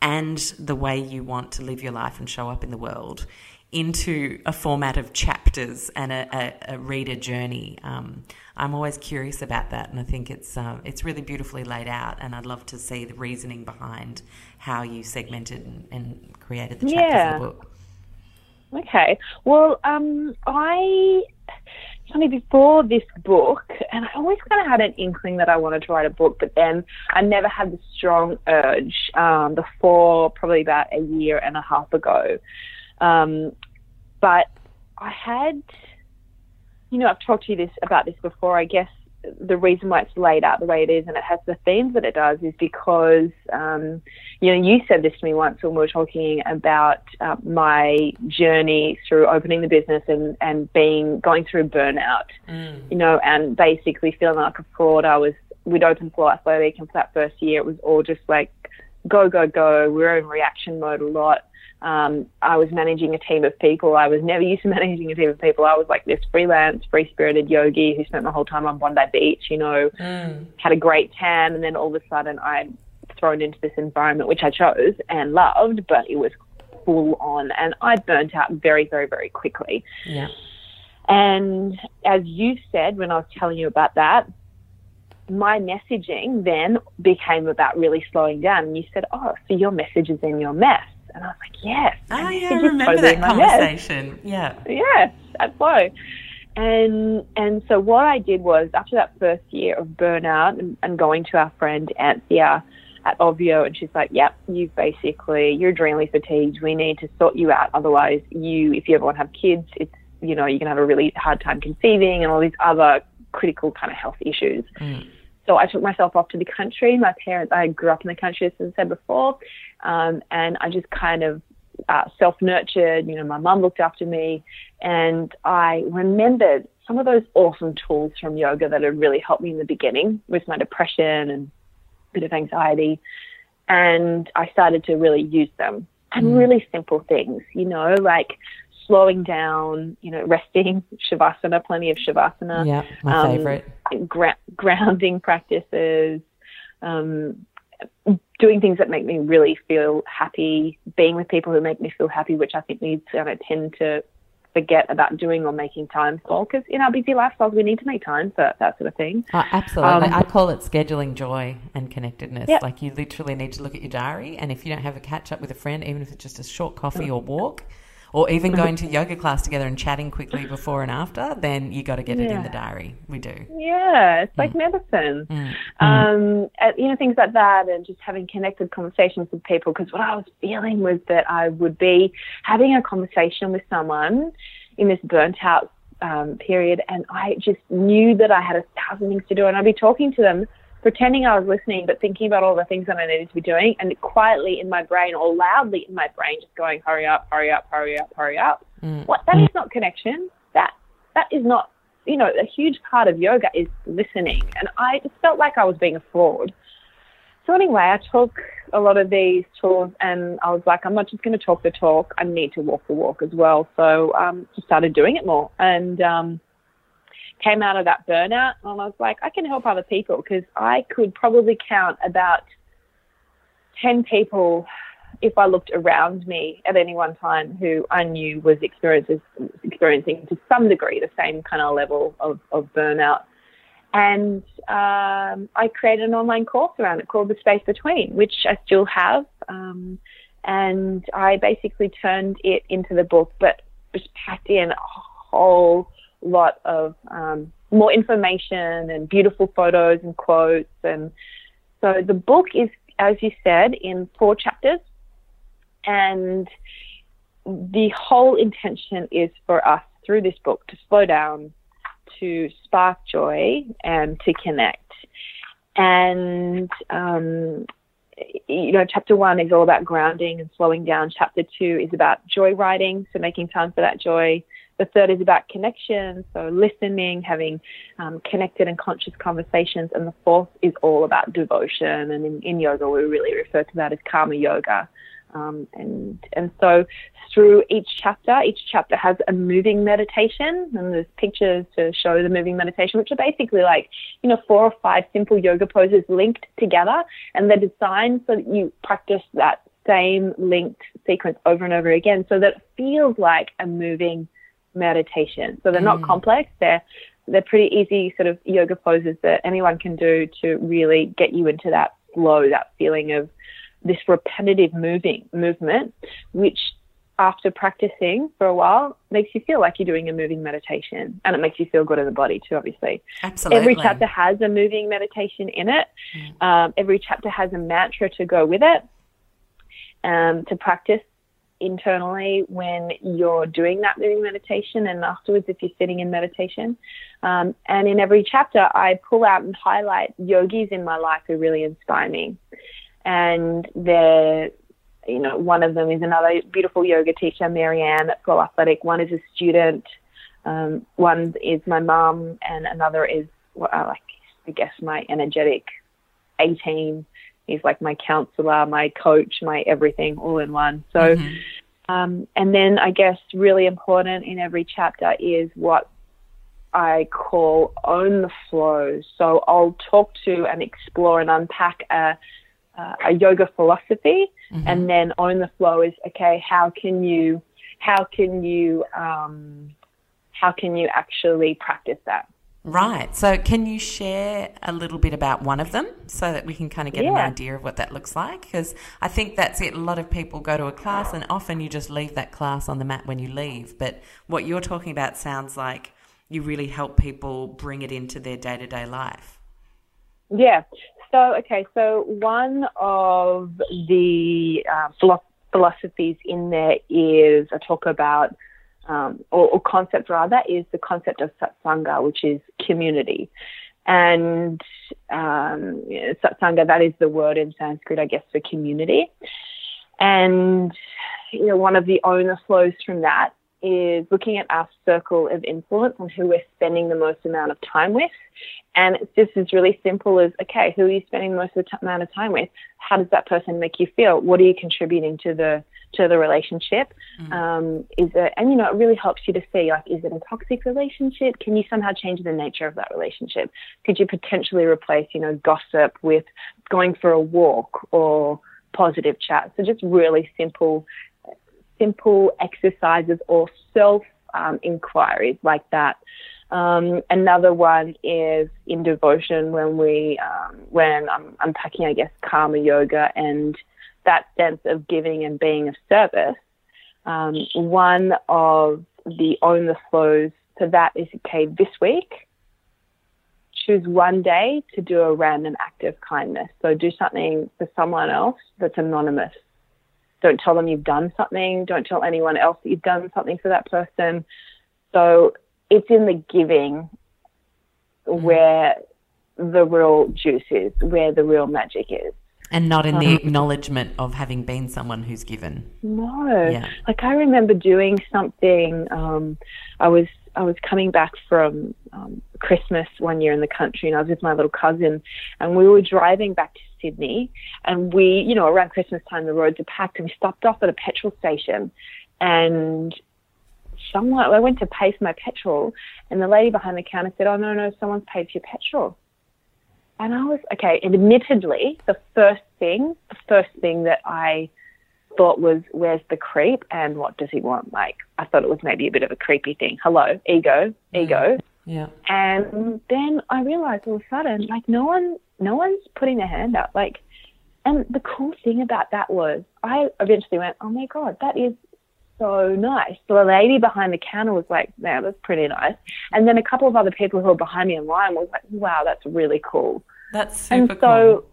and the way you want to live your life and show up in the world into a format of chapters and a, a, a reader journey um, i'm always curious about that and i think it's uh, it's really beautifully laid out and i'd love to see the reasoning behind how you segmented and, and created the chapters Yeah. of the book Okay. Well, um, I funny before this book, and I always kind of had an inkling that I wanted to write a book, but then I never had the strong urge um, before probably about a year and a half ago. Um, but I had, you know, I've talked to you this about this before. I guess the reason why it's laid out the way it is and it has the themes that it does is because, um, you know, you said this to me once when we were talking about uh, my journey through opening the business and, and being, going through burnout, mm. you know, and basically feeling like a fraud. I was, we'd opened Flow Athletic and for that first year it was all just like go, go, go. We were in reaction mode a lot um, I was managing a team of people. I was never used to managing a team of people. I was like this freelance, free spirited yogi who spent my whole time on Bondi Beach, you know, mm. had a great tan. And then all of a sudden I'm thrown into this environment, which I chose and loved, but it was full on. And I burnt out very, very, very quickly. Yeah. And as you said when I was telling you about that, my messaging then became about really slowing down. And you said, Oh, so your message is in your mess. And I was like, yes. Oh, yeah, I remember that conversation. Yes. Yeah. Yes, that's so. And and so what I did was after that first year of burnout and, and going to our friend Anthea at Ovio, and she's like, "Yep, you've basically you're adrenally fatigued. We need to sort you out. Otherwise, you if you ever want to have kids, it's you know you're gonna have a really hard time conceiving and all these other critical kind of health issues." Mm. So I took myself off to the country. My parents, I grew up in the country, as I said before, um, and I just kind of uh, self nurtured. You know, my mum looked after me, and I remembered some of those awesome tools from yoga that had really helped me in the beginning with my depression and a bit of anxiety. And I started to really use them. And mm. really simple things, you know, like slowing down, you know, resting, shavasana, plenty of shavasana. Yeah, my um, favorite. Gra- grounding practices, um, doing things that make me really feel happy, being with people who make me feel happy, which I think we kind of tend to forget about doing or making time for. Because in our busy lifestyles, we need to make time for that sort of thing. Oh, absolutely. Um, I call it scheduling joy and connectedness. Yeah. Like you literally need to look at your diary, and if you don't have a catch up with a friend, even if it's just a short coffee or walk, or even going to yoga class together and chatting quickly before and after, then you got to get yeah. it in the diary. We do. Yeah, it's like mm. medicine. Mm. Um, you know, things like that, and just having connected conversations with people. Because what I was feeling was that I would be having a conversation with someone in this burnt out um, period, and I just knew that I had a thousand things to do, and I'd be talking to them pretending I was listening, but thinking about all the things that I needed to be doing, and quietly in my brain or loudly in my brain, just going, "Hurry up, hurry up, hurry up, hurry up." Mm. What? That is not connection. That that is not. You know, a huge part of yoga is listening, and I just felt like I was being a fraud. So anyway, I took a lot of these tools, and I was like, I'm not just going to talk the talk. I need to walk the walk as well. So um, just started doing it more, and um, came out of that burnout and I was like, I can help other people because I could probably count about 10 people if I looked around me at any one time who I knew was experiencing to some degree the same kind of level of, of burnout. And um, I created an online course around it called The Space Between, which I still have. Um, and I basically turned it into the book, but just packed in a whole lot of um, more information and beautiful photos and quotes. And so the book is, as you said, in four chapters. And the whole intention is for us through this book to slow down, to spark joy, and to connect. And, um, you know, chapter one is all about grounding and slowing down. Chapter two is about joy writing, so making time for that joy. The third is about connection, so listening, having um, connected and conscious conversations. And the fourth is all about devotion. And in, in yoga, we really refer to that as karma yoga. Um, and and so through each chapter, each chapter has a moving meditation, and there's pictures to show the moving meditation, which are basically like you know four or five simple yoga poses linked together, and they're designed so that you practice that same linked sequence over and over again, so that it feels like a moving meditation. So they're not mm. complex. They're they're pretty easy sort of yoga poses that anyone can do to really get you into that flow, that feeling of this repetitive moving movement, which after practicing for a while makes you feel like you're doing a moving meditation and it makes you feel good in the body too obviously absolutely every chapter has a moving meditation in it mm. um, every chapter has a mantra to go with it um, to practice internally when you're doing that moving meditation and afterwards if you're sitting in meditation. Um, and in every chapter, I pull out and highlight yogis in my life who really inspire me. And they're, you know, one of them is another beautiful yoga teacher, Marianne at Flow Athletic. One is a student. Um, one is my mum, and another is, well, like, I guess, my energetic 18 He's like my counselor, my coach, my everything all in one. So, mm-hmm. um, and then I guess really important in every chapter is what I call own the flow. So I'll talk to and explore and unpack a, uh, a yoga philosophy, mm-hmm. and then own the flow is okay. How can you, how can you, um, how can you actually practice that? Right. So, can you share a little bit about one of them so that we can kind of get yeah. an idea of what that looks like? Because I think that's it. A lot of people go to a class and often you just leave that class on the mat when you leave. But what you're talking about sounds like you really help people bring it into their day to day life. Yeah. So, okay. So, one of the uh, philosophies in there is a talk about um, or, or, concept rather, is the concept of satsanga, which is community. And um, satsanga, that is the word in Sanskrit, I guess, for community. And you know, one of the owner flows from that is looking at our circle of influence and who we're spending the most amount of time with. And it's just as really simple as, okay, who are you spending the most of the amount of time with? How does that person make you feel? What are you contributing to the to the relationship? Mm. Um, is it, and you know, it really helps you to see, like, is it a toxic relationship? Can you somehow change the nature of that relationship? Could you potentially replace, you know, gossip with going for a walk or positive chat? So just really simple, simple exercises or self um, inquiries like that. Um, another one is in devotion when we um, when I'm unpacking, I guess, karma yoga and that sense of giving and being of service. Um, one of the own the flows for that is okay this week. Choose one day to do a random act of kindness. So do something for someone else that's anonymous. Don't tell them you've done something. Don't tell anyone else that you've done something for that person. So it's in the giving mm-hmm. where the real juice is, where the real magic is. And not in the um, acknowledgement of having been someone who's given. No. Yeah. Like I remember doing something. Um, I was I was coming back from um, Christmas one year in the country, and I was with my little cousin, and we were driving back to Sydney, and we, you know, around Christmas time the roads are packed, and we stopped off at a petrol station, and someone I went to pay for my petrol, and the lady behind the counter said, "Oh no, no, someone's paid for your petrol." And I was, okay, admittedly, the first thing, the first thing that I thought was, where's the creep and what does he want? Like, I thought it was maybe a bit of a creepy thing. Hello, ego, mm. ego. Yeah. And then I realized all of a sudden, like, no one, no one's putting their hand up. Like, and the cool thing about that was I eventually went, oh my God, that is so nice. So the lady behind the counter was like, "Man, that's pretty nice." And then a couple of other people who were behind me in line was like, "Wow, that's really cool." That's super and so, cool.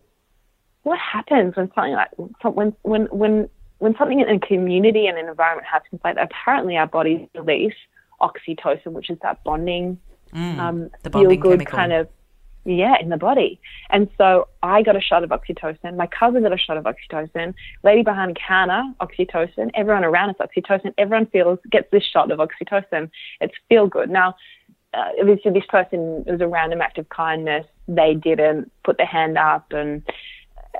what happens when something like when when when when something in a community and an environment happens like that? Apparently, our bodies release oxytocin, which is that bonding, mm, um, feel good kind of yeah, in the body. And so I got a shot of oxytocin. My cousin got a shot of oxytocin. Lady behind the counter, oxytocin. Everyone around us, oxytocin. Everyone feels gets this shot of oxytocin. It's feel good. Now, uh, obviously, this person it was a random act of kindness. They didn't put their hand up, and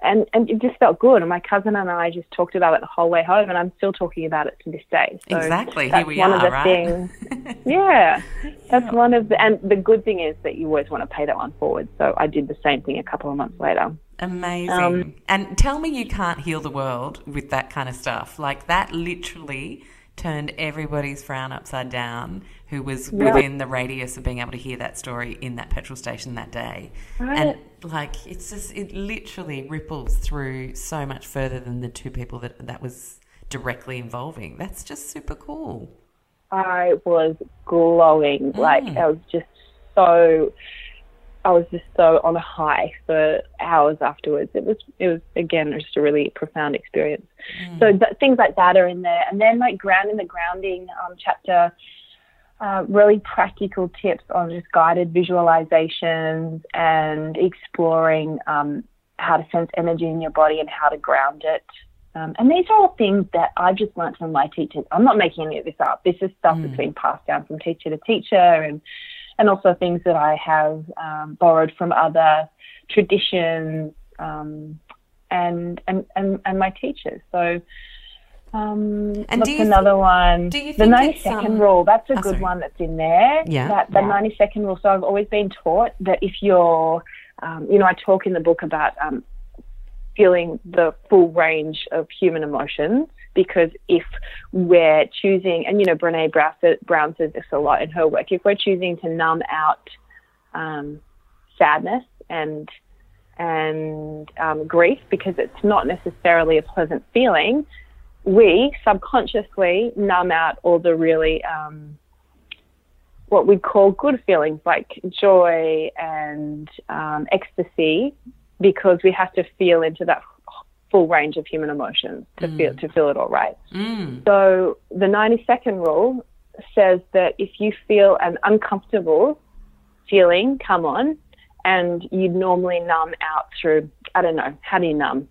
and and it just felt good. And my cousin and I just talked about it the whole way home, and I'm still talking about it to this day. So exactly, here we one are. Of the right? things, yeah, that's yeah. one of the. And the good thing is that you always want to pay that one forward. So I did the same thing a couple of months later. Amazing. Um, and tell me you can't heal the world with that kind of stuff. Like that literally turned everybody's frown upside down who was yeah. within the radius of being able to hear that story in that petrol station that day. Right. And like it's just it literally ripples through so much further than the two people that that was directly involving. That's just super cool. I was glowing. Mm. Like I was just so I was just so on a high for hours afterwards. It was it was again just a really profound experience. Mm. So th- things like that are in there, and then like grounding the grounding um, chapter. Uh, really practical tips on just guided visualizations and exploring um, how to sense energy in your body and how to ground it. Um, and these are all things that I've just learned from my teachers. I'm not making any of this up. This is stuff mm. that's been passed down from teacher to teacher and and also things that I have um, borrowed from other traditions um, and, and, and, and my teachers. So, um, and what's another think, one? Do you the 90 second um, rule. That's a oh, good sorry. one that's in there. Yeah. That, the yeah. 90 second rule. So I've always been taught that if you're, um, you know, I talk in the book about um, feeling the full range of human emotions because if we're choosing, and you know, Brene Brown says this a lot in her work, if we're choosing to numb out um, sadness and and um, grief because it's not necessarily a pleasant feeling, we subconsciously numb out all the really um, what we call good feelings like joy and um, ecstasy because we have to feel into that full range of human emotions to mm. feel to feel it all right. Mm. So the 90 second rule says that if you feel an uncomfortable feeling come on and you'd normally numb out through I don't know, how do you numb?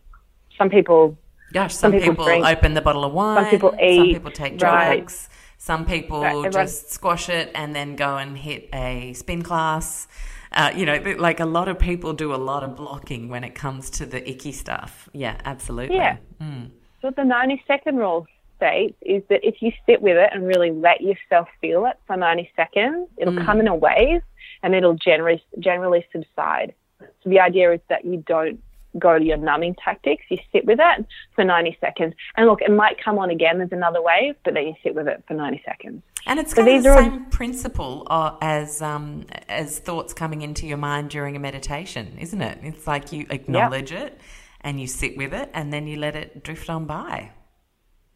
Some people Gosh, some, some people, people drink, open the bottle of wine. Some people eat. Some people take drugs. Right. Some people right, just squash it and then go and hit a spin class. Uh, you know, like a lot of people do a lot of blocking when it comes to the icky stuff. Yeah, absolutely. Yeah. Mm. So the 90 second rule states is that if you sit with it and really let yourself feel it for 90 seconds, it'll mm. come in a wave and it'll generally, generally subside. So the idea is that you don't go to your numbing tactics. You sit with it for 90 seconds. And look, it might come on again There's another wave, but then you sit with it for 90 seconds. And it's so kind of the same all... principle uh, as um, as thoughts coming into your mind during a meditation, isn't it? It's like you acknowledge yep. it and you sit with it and then you let it drift on by.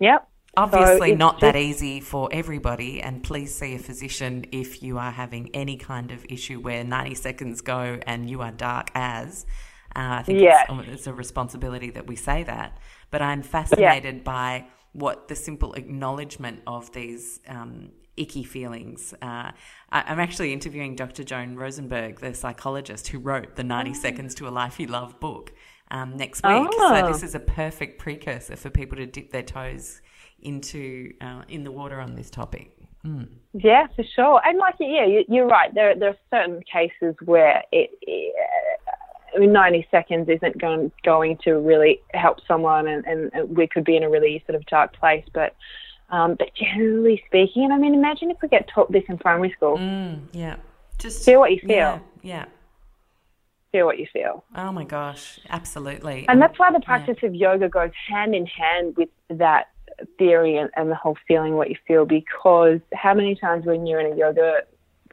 Yep. Obviously, so not just... that easy for everybody, and please see a physician if you are having any kind of issue where 90 seconds go and you are dark as. Uh, I think it's, it's, a responsibility that we say that. But I'm fascinated yeah. by what the simple acknowledgement of these um, icky feelings. Uh, I, am actually interviewing Dr. Joan Rosenberg, the psychologist who wrote the 90 oh. Seconds to a Life You Love book, um, next week. Oh. So this is a perfect precursor for people to dip their toes into uh, in the water on this topic. Mm. Yeah, for sure. And like, yeah, you're right. There, there are certain cases where it, it I mean, 90 seconds isn't going, going to really help someone, and, and we could be in a really sort of dark place. But um, but generally speaking, and I mean, imagine if we get taught this in primary school. Mm, yeah, just feel what you feel. Yeah, yeah. Feel what you feel. Oh my gosh, absolutely. And that's why the practice yeah. of yoga goes hand in hand with that theory and, and the whole feeling what you feel because how many times when you're in a yoga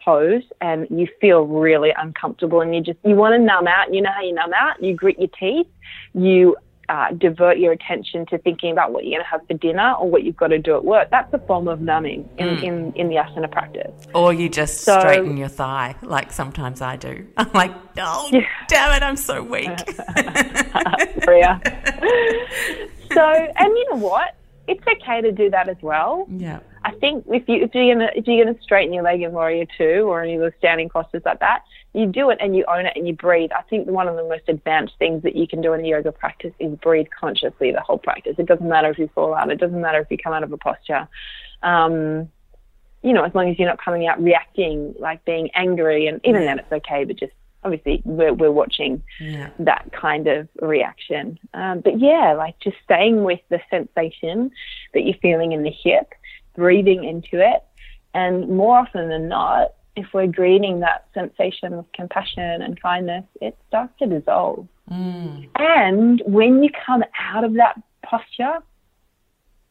pose and you feel really uncomfortable and you just you want to numb out you know how you numb out you grit your teeth you uh, divert your attention to thinking about what you're going to have for dinner or what you've got to do at work. That's a form of numbing in, mm. in, in the asana practice. Or you just so, straighten your thigh, like sometimes I do. I'm like, oh, yeah. damn it, I'm so weak. So, and you know what? It's okay to do that as well. Yeah. I think if you if you're gonna if you're gonna straighten your leg in Warrior Two or any of the standing postures like that, you do it and you own it and you breathe. I think one of the most advanced things that you can do in a yoga practice is breathe consciously the whole practice. It doesn't matter if you fall out. It doesn't matter if you come out of a posture. Um, you know, as long as you're not coming out reacting like being angry, and even then it's okay. But just obviously we're we're watching yeah. that kind of reaction. Um, but yeah, like just staying with the sensation that you're feeling in the hip breathing into it. And more often than not, if we're greeting that sensation of compassion and kindness, it starts to dissolve. Mm. And when you come out of that posture,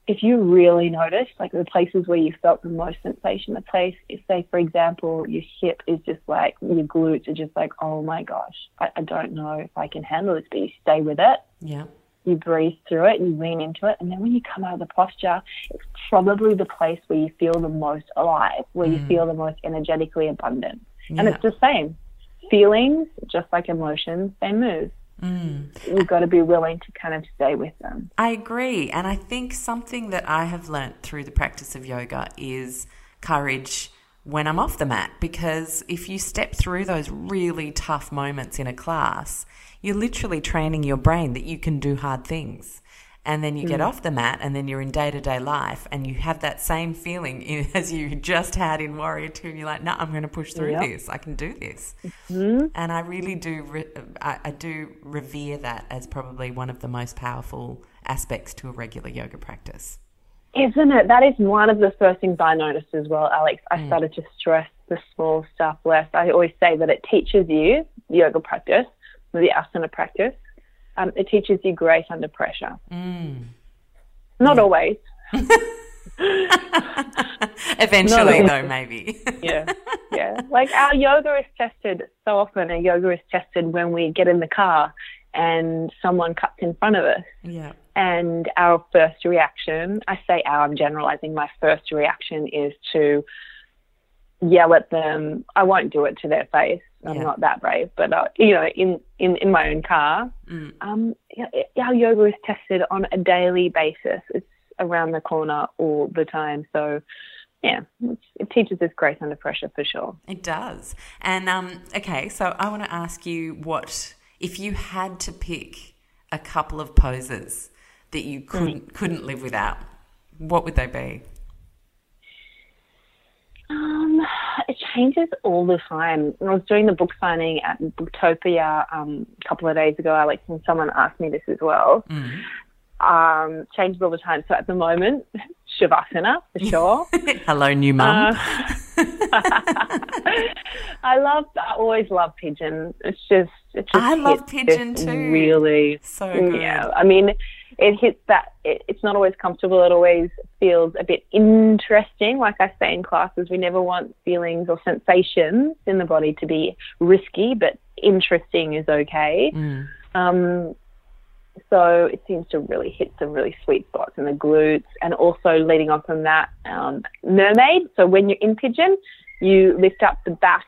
if you really notice, like the places where you felt the most sensation, the place, if say, for example, your hip is just like, your glutes are just like, oh my gosh, I, I don't know if I can handle this, but you stay with it. Yeah you breathe through it, you lean into it, and then when you come out of the posture, it's probably the place where you feel the most alive, where mm. you feel the most energetically abundant. Yeah. And it's the same. feelings, just like emotions, they move. Mm. You've got to be willing to kind of stay with them. I agree. And I think something that I have learnt through the practice of yoga is courage when I'm off the mat. Because if you step through those really tough moments in a class, you're literally training your brain that you can do hard things and then you mm. get off the mat and then you're in day to day life and you have that same feeling as you just had in Warrior 2 and you're like, no, I'm going to push through yep. this. I can do this. Mm-hmm. And I really do, re- I, I do revere that as probably one of the most powerful aspects to a regular yoga practice. Isn't it? That is one of the first things I noticed as well, Alexx. I mm. started to stress the small stuff less. I always say that it teaches you yoga practice, the asana practice, um, it teaches you grace under pressure. Mm. Not yeah. always. Eventually, though, maybe. yeah, yeah. Like our yoga is tested so often. Our yoga is tested when we get in the car and someone cuts in front of us. Yeah. And our first reaction, I say our, I'm generalizing, my first reaction is to yell at them. I won't do it to their face. I'm yeah. not that brave, but uh, you know, in, in, in my own car, mm. um, our yoga is tested on a daily basis. It's around the corner all the time. So, yeah, it teaches us grace under pressure for sure. It does. And um, okay, so I want to ask you what if you had to pick a couple of poses that you couldn't mm. couldn't live without, what would they be? Um, it changes all the time. I was doing the book signing at Booktopia um, a couple of days ago, Alexx, and someone asked me this as well. Mm. Um, changes all the time. So at the moment, Shavasana for sure. Hello, new mum. Uh, I love. I always love pigeon. It's just. It's just I love pigeon too. Really, so good. Yeah, I mean, it hits that it, it's not always comfortable. It always feels a bit interesting. Like i say in classes we never want feelings or sensations in the body to be risky but interesting is okay. Mm. um, so it seems to really hit some really sweet spots in the glutes and also leading on from that um, mermaid. So when you're in pigeon you lift up the back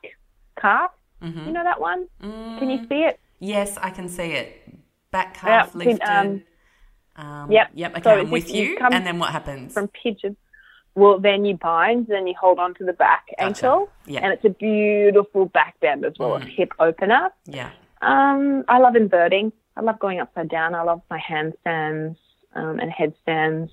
calf. Mm-hmm. you know that one? Mm. can you see it? Yes i can see it. Back calf yeah, lifted. um, um, yep. Yep. Okay, so I'm with you. And then what happens? From pigeon. Well, then you bind, then you hold on to the back gotcha. ankle. Yeah. And it's a beautiful back bend as well, mm. a hip opener. Yeah. Um, I love inverting. I love going upside down. I love my handstands um, and headstands.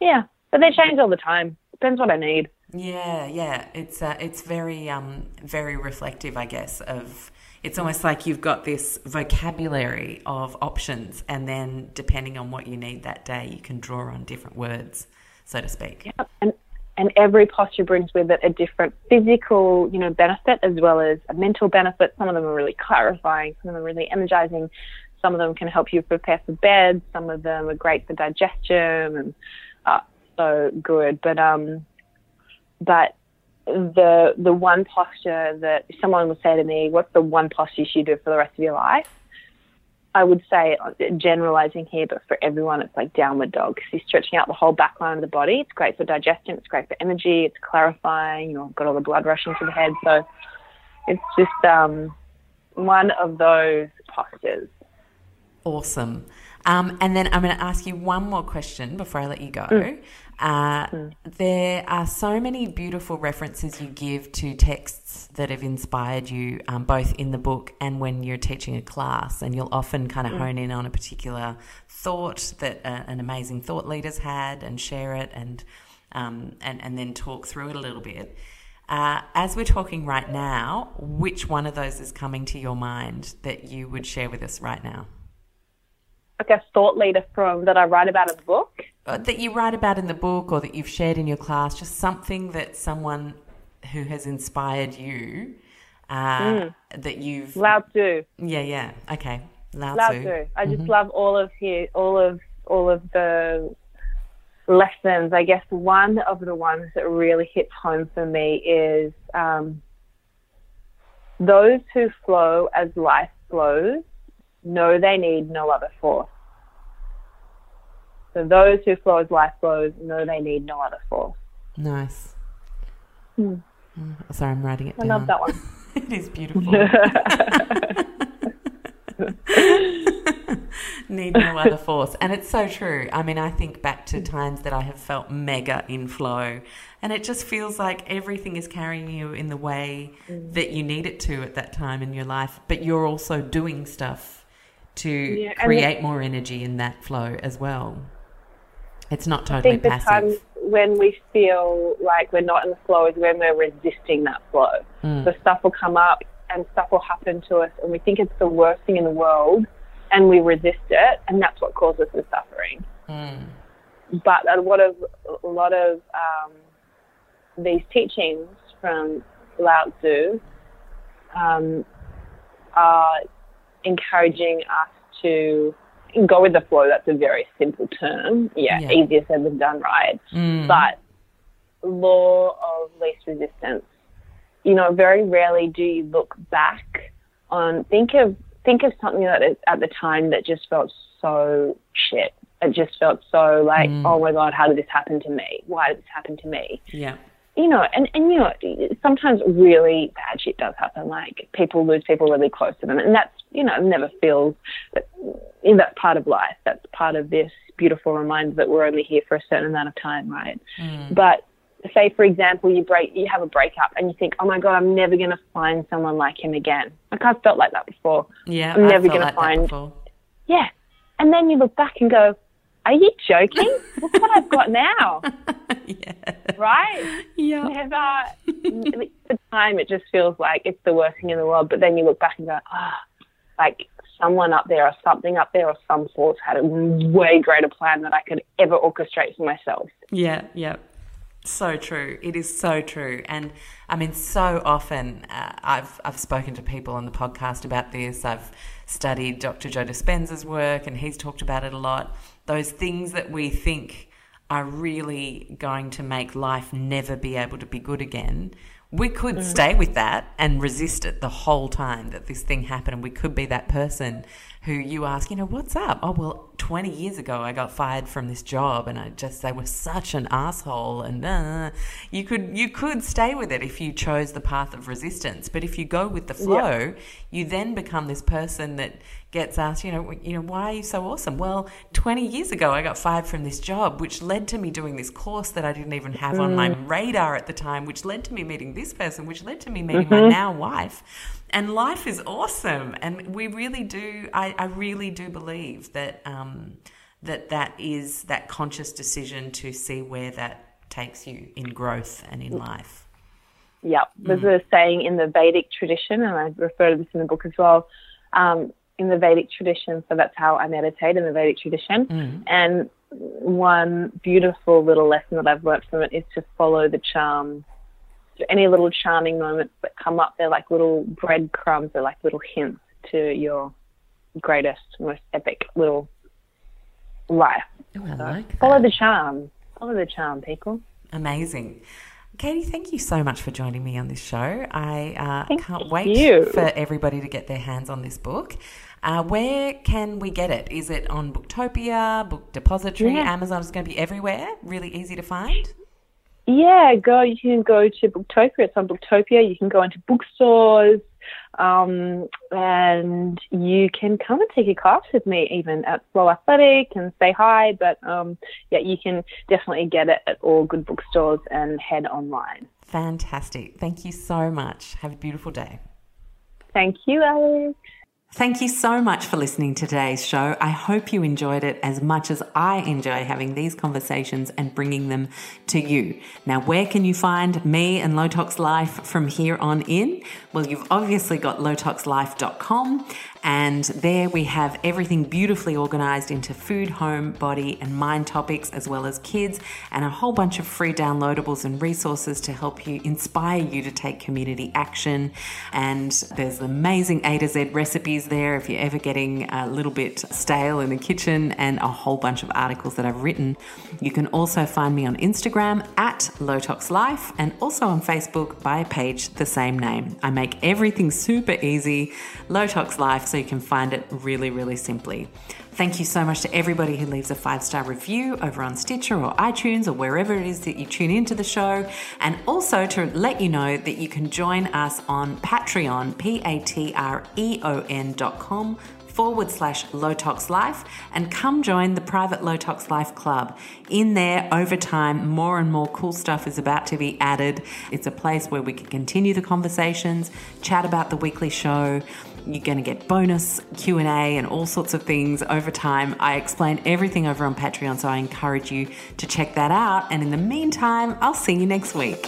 Yeah. But they change all the time. Depends what I need. Yeah, yeah. It's uh, it's very um very reflective, I guess, of it's almost like you've got this vocabulary of options, and then depending on what you need that day, you can draw on different words, so to speak. Yeah, and and every posture brings with it a different physical, you know, benefit as well as a mental benefit. Some of them are really clarifying, some of them are really energizing, some of them can help you prepare for bed, some of them are great for digestion and uh, so good. But um, but the the one posture that someone would say to me, "What's the one posture you should do for the rest of your life?" I would say, generalizing here, but for everyone, it's like downward dog because you're stretching out the whole back line of the body. It's great for digestion. It's great for energy. It's clarifying. You know, got all the blood rushing to the head. So it's just um, one of those postures. Awesome. Um, and then I'm going to ask you one more question before I let you go. Mm. Uh, mm. There are so many beautiful references you give to texts that have inspired you, um, both in the book and when you're teaching a class. And you'll often kind of mm. hone in on a particular thought that uh, an amazing thought leader's had and share it and, um, and, and then talk through it a little bit. Uh, as we're talking right now, which one of those is coming to your mind that you would share with us right now? Like a thought leader from that I write about in the book. Uh, that you write about in the book or that you've shared in your class, just something that someone who has inspired you uh, mm. that you've Lao Tzu. Yeah, yeah. Okay. Lao, Lao Tzu. I just mm-hmm. love all of his, all of all of the lessons. I guess one of the ones that really hits home for me is um, those who flow as life flows know they need no other force. So those who flow as life flows know they need no other force. Nice. Hmm. Sorry, I'm writing it I down. love that one. it is beautiful. Need no other force. And it's so true. I mean, I think back to times that I have felt mega in flow, and it just feels like everything is carrying you in the way mm. that you need it to at that time in your life, but you're also doing stuff to yeah, create more energy in that flow as well. It's not totally I think passive. The times when we feel like we're not in the flow is when we're resisting that flow. Mm. So stuff will come up and stuff will happen to us, and we think it's the worst thing in the world, and we resist it, and that's what causes the suffering. Mm. But a lot of a lot of um, these teachings from Lao Tzu um, are encouraging us to go with the flow. That's a very simple term. Yeah, yeah. easier said than done, right? Mm. But law of least resistance. You know, very rarely do you look back on think of think of something that at the time that just felt so shit. It just felt so like, mm. oh my god, how did this happen to me? Why did this happen to me? Yeah you know, and, and you know, sometimes really bad shit does happen. Like people lose people really close to them, and that's you know never feels. in that part of life. That's part of this beautiful reminder that we're only here for a certain amount of time, right? Mm. But say, for example, you break, you have a breakup, and you think, oh my god, I'm never going to find someone like him again. Like I've felt like that before. Yeah, I'm never going like to find. Yeah, and then you look back and go, are you joking? Look what I've got now. yeah. Right? Yeah. Never. At the time, it just feels like it's the worst thing in the world. But then you look back and go, ah, oh, like someone up there or something up there or some force had a way greater plan that I could ever orchestrate for myself. Yeah, yeah. So true. It is so true. And I mean, so often uh, I've, I've spoken to people on the podcast about this. I've studied Dr. Joe Dispenza's work and he's talked about it a lot those things that we think are really going to make life never be able to be good again, we could mm. stay with that and resist it the whole time that this thing happened. And we could be that person who you ask, you know, what's up? Oh, well, 20 years ago I got fired from this job and I just, they were such an asshole. And uh, you could, you could stay with it if you chose the path of resistance. But if you go with the flow, yeah. you then become this person that gets asked, you know, you know, why are you so awesome? Well, 20 years ago I got fired from this job, which led to me doing this course that I didn't even have mm. on my mm. radar at the time, which led to me meeting this person, which led to me meeting mm-hmm. my now wife and life is awesome. And we really do, I, I really do believe that, um, that that is that conscious decision to see where that takes you in growth and in life. Yeah, there's mm. a saying in the Vedic tradition, and I refer to this in the book as well. Um, in the Vedic tradition, so that's how I meditate in the Vedic tradition. Mm. And one beautiful little lesson that I've learned from it is to follow the charm So any little charming moments that come up, they're like little breadcrumbs, they're like little hints to your greatest, most epic little life. Oh, I so like Follow the charm. Follow the charm, people. Amazing. Katie, thank you so much for joining me on this show. I uh, can't wait you. for everybody to get their hands on this book. Uh, where can we get it? Is it on Booktopia, Book Depository, yeah. Amazon? Is going to be everywhere. Really easy to find. Yeah, go. You can go to Booktopia. It's on Booktopia. You can go into bookstores, um, and you can come and take a class with me, even at Flow Athletic, and say hi. But um, yeah, you can definitely get it at all good bookstores and head online. Fantastic. Thank you so much. Have a beautiful day. Thank you, Alexx. Thank you so much for listening to today's show. I hope you enjoyed it as much as I enjoy having these conversations and bringing them to you. Now, where can you find me and Low Tox Life from here on in? Well, you've obviously got lowtoxlife.com and there we have everything beautifully organized into food, home, body, and mind topics, as well as kids, and a whole bunch of free downloadables and resources to help you inspire you to take community action. And there's amazing A to Z recipes there if you're ever getting a little bit stale in the kitchen, and a whole bunch of articles that I've written. You can also find me on Instagram at Life and also on Facebook by a page the same name. I make everything super easy, Low Tox Life. So you can find it really, really simply. Thank you so much to everybody who leaves a five star review over on Stitcher or iTunes or wherever it is that you tune into the show. And also to let you know that you can join us on Patreon, P A T R E O N dot com forward slash low tox life and come join the private low tox life club. In there, over time, more and more cool stuff is about to be added. It's a place where we can continue the conversations, chat about the weekly show. You're going to get bonus Q&A and all sorts of things over time. I explain everything over on Patreon, so I encourage you to check that out. And in the meantime, I'll see you next week.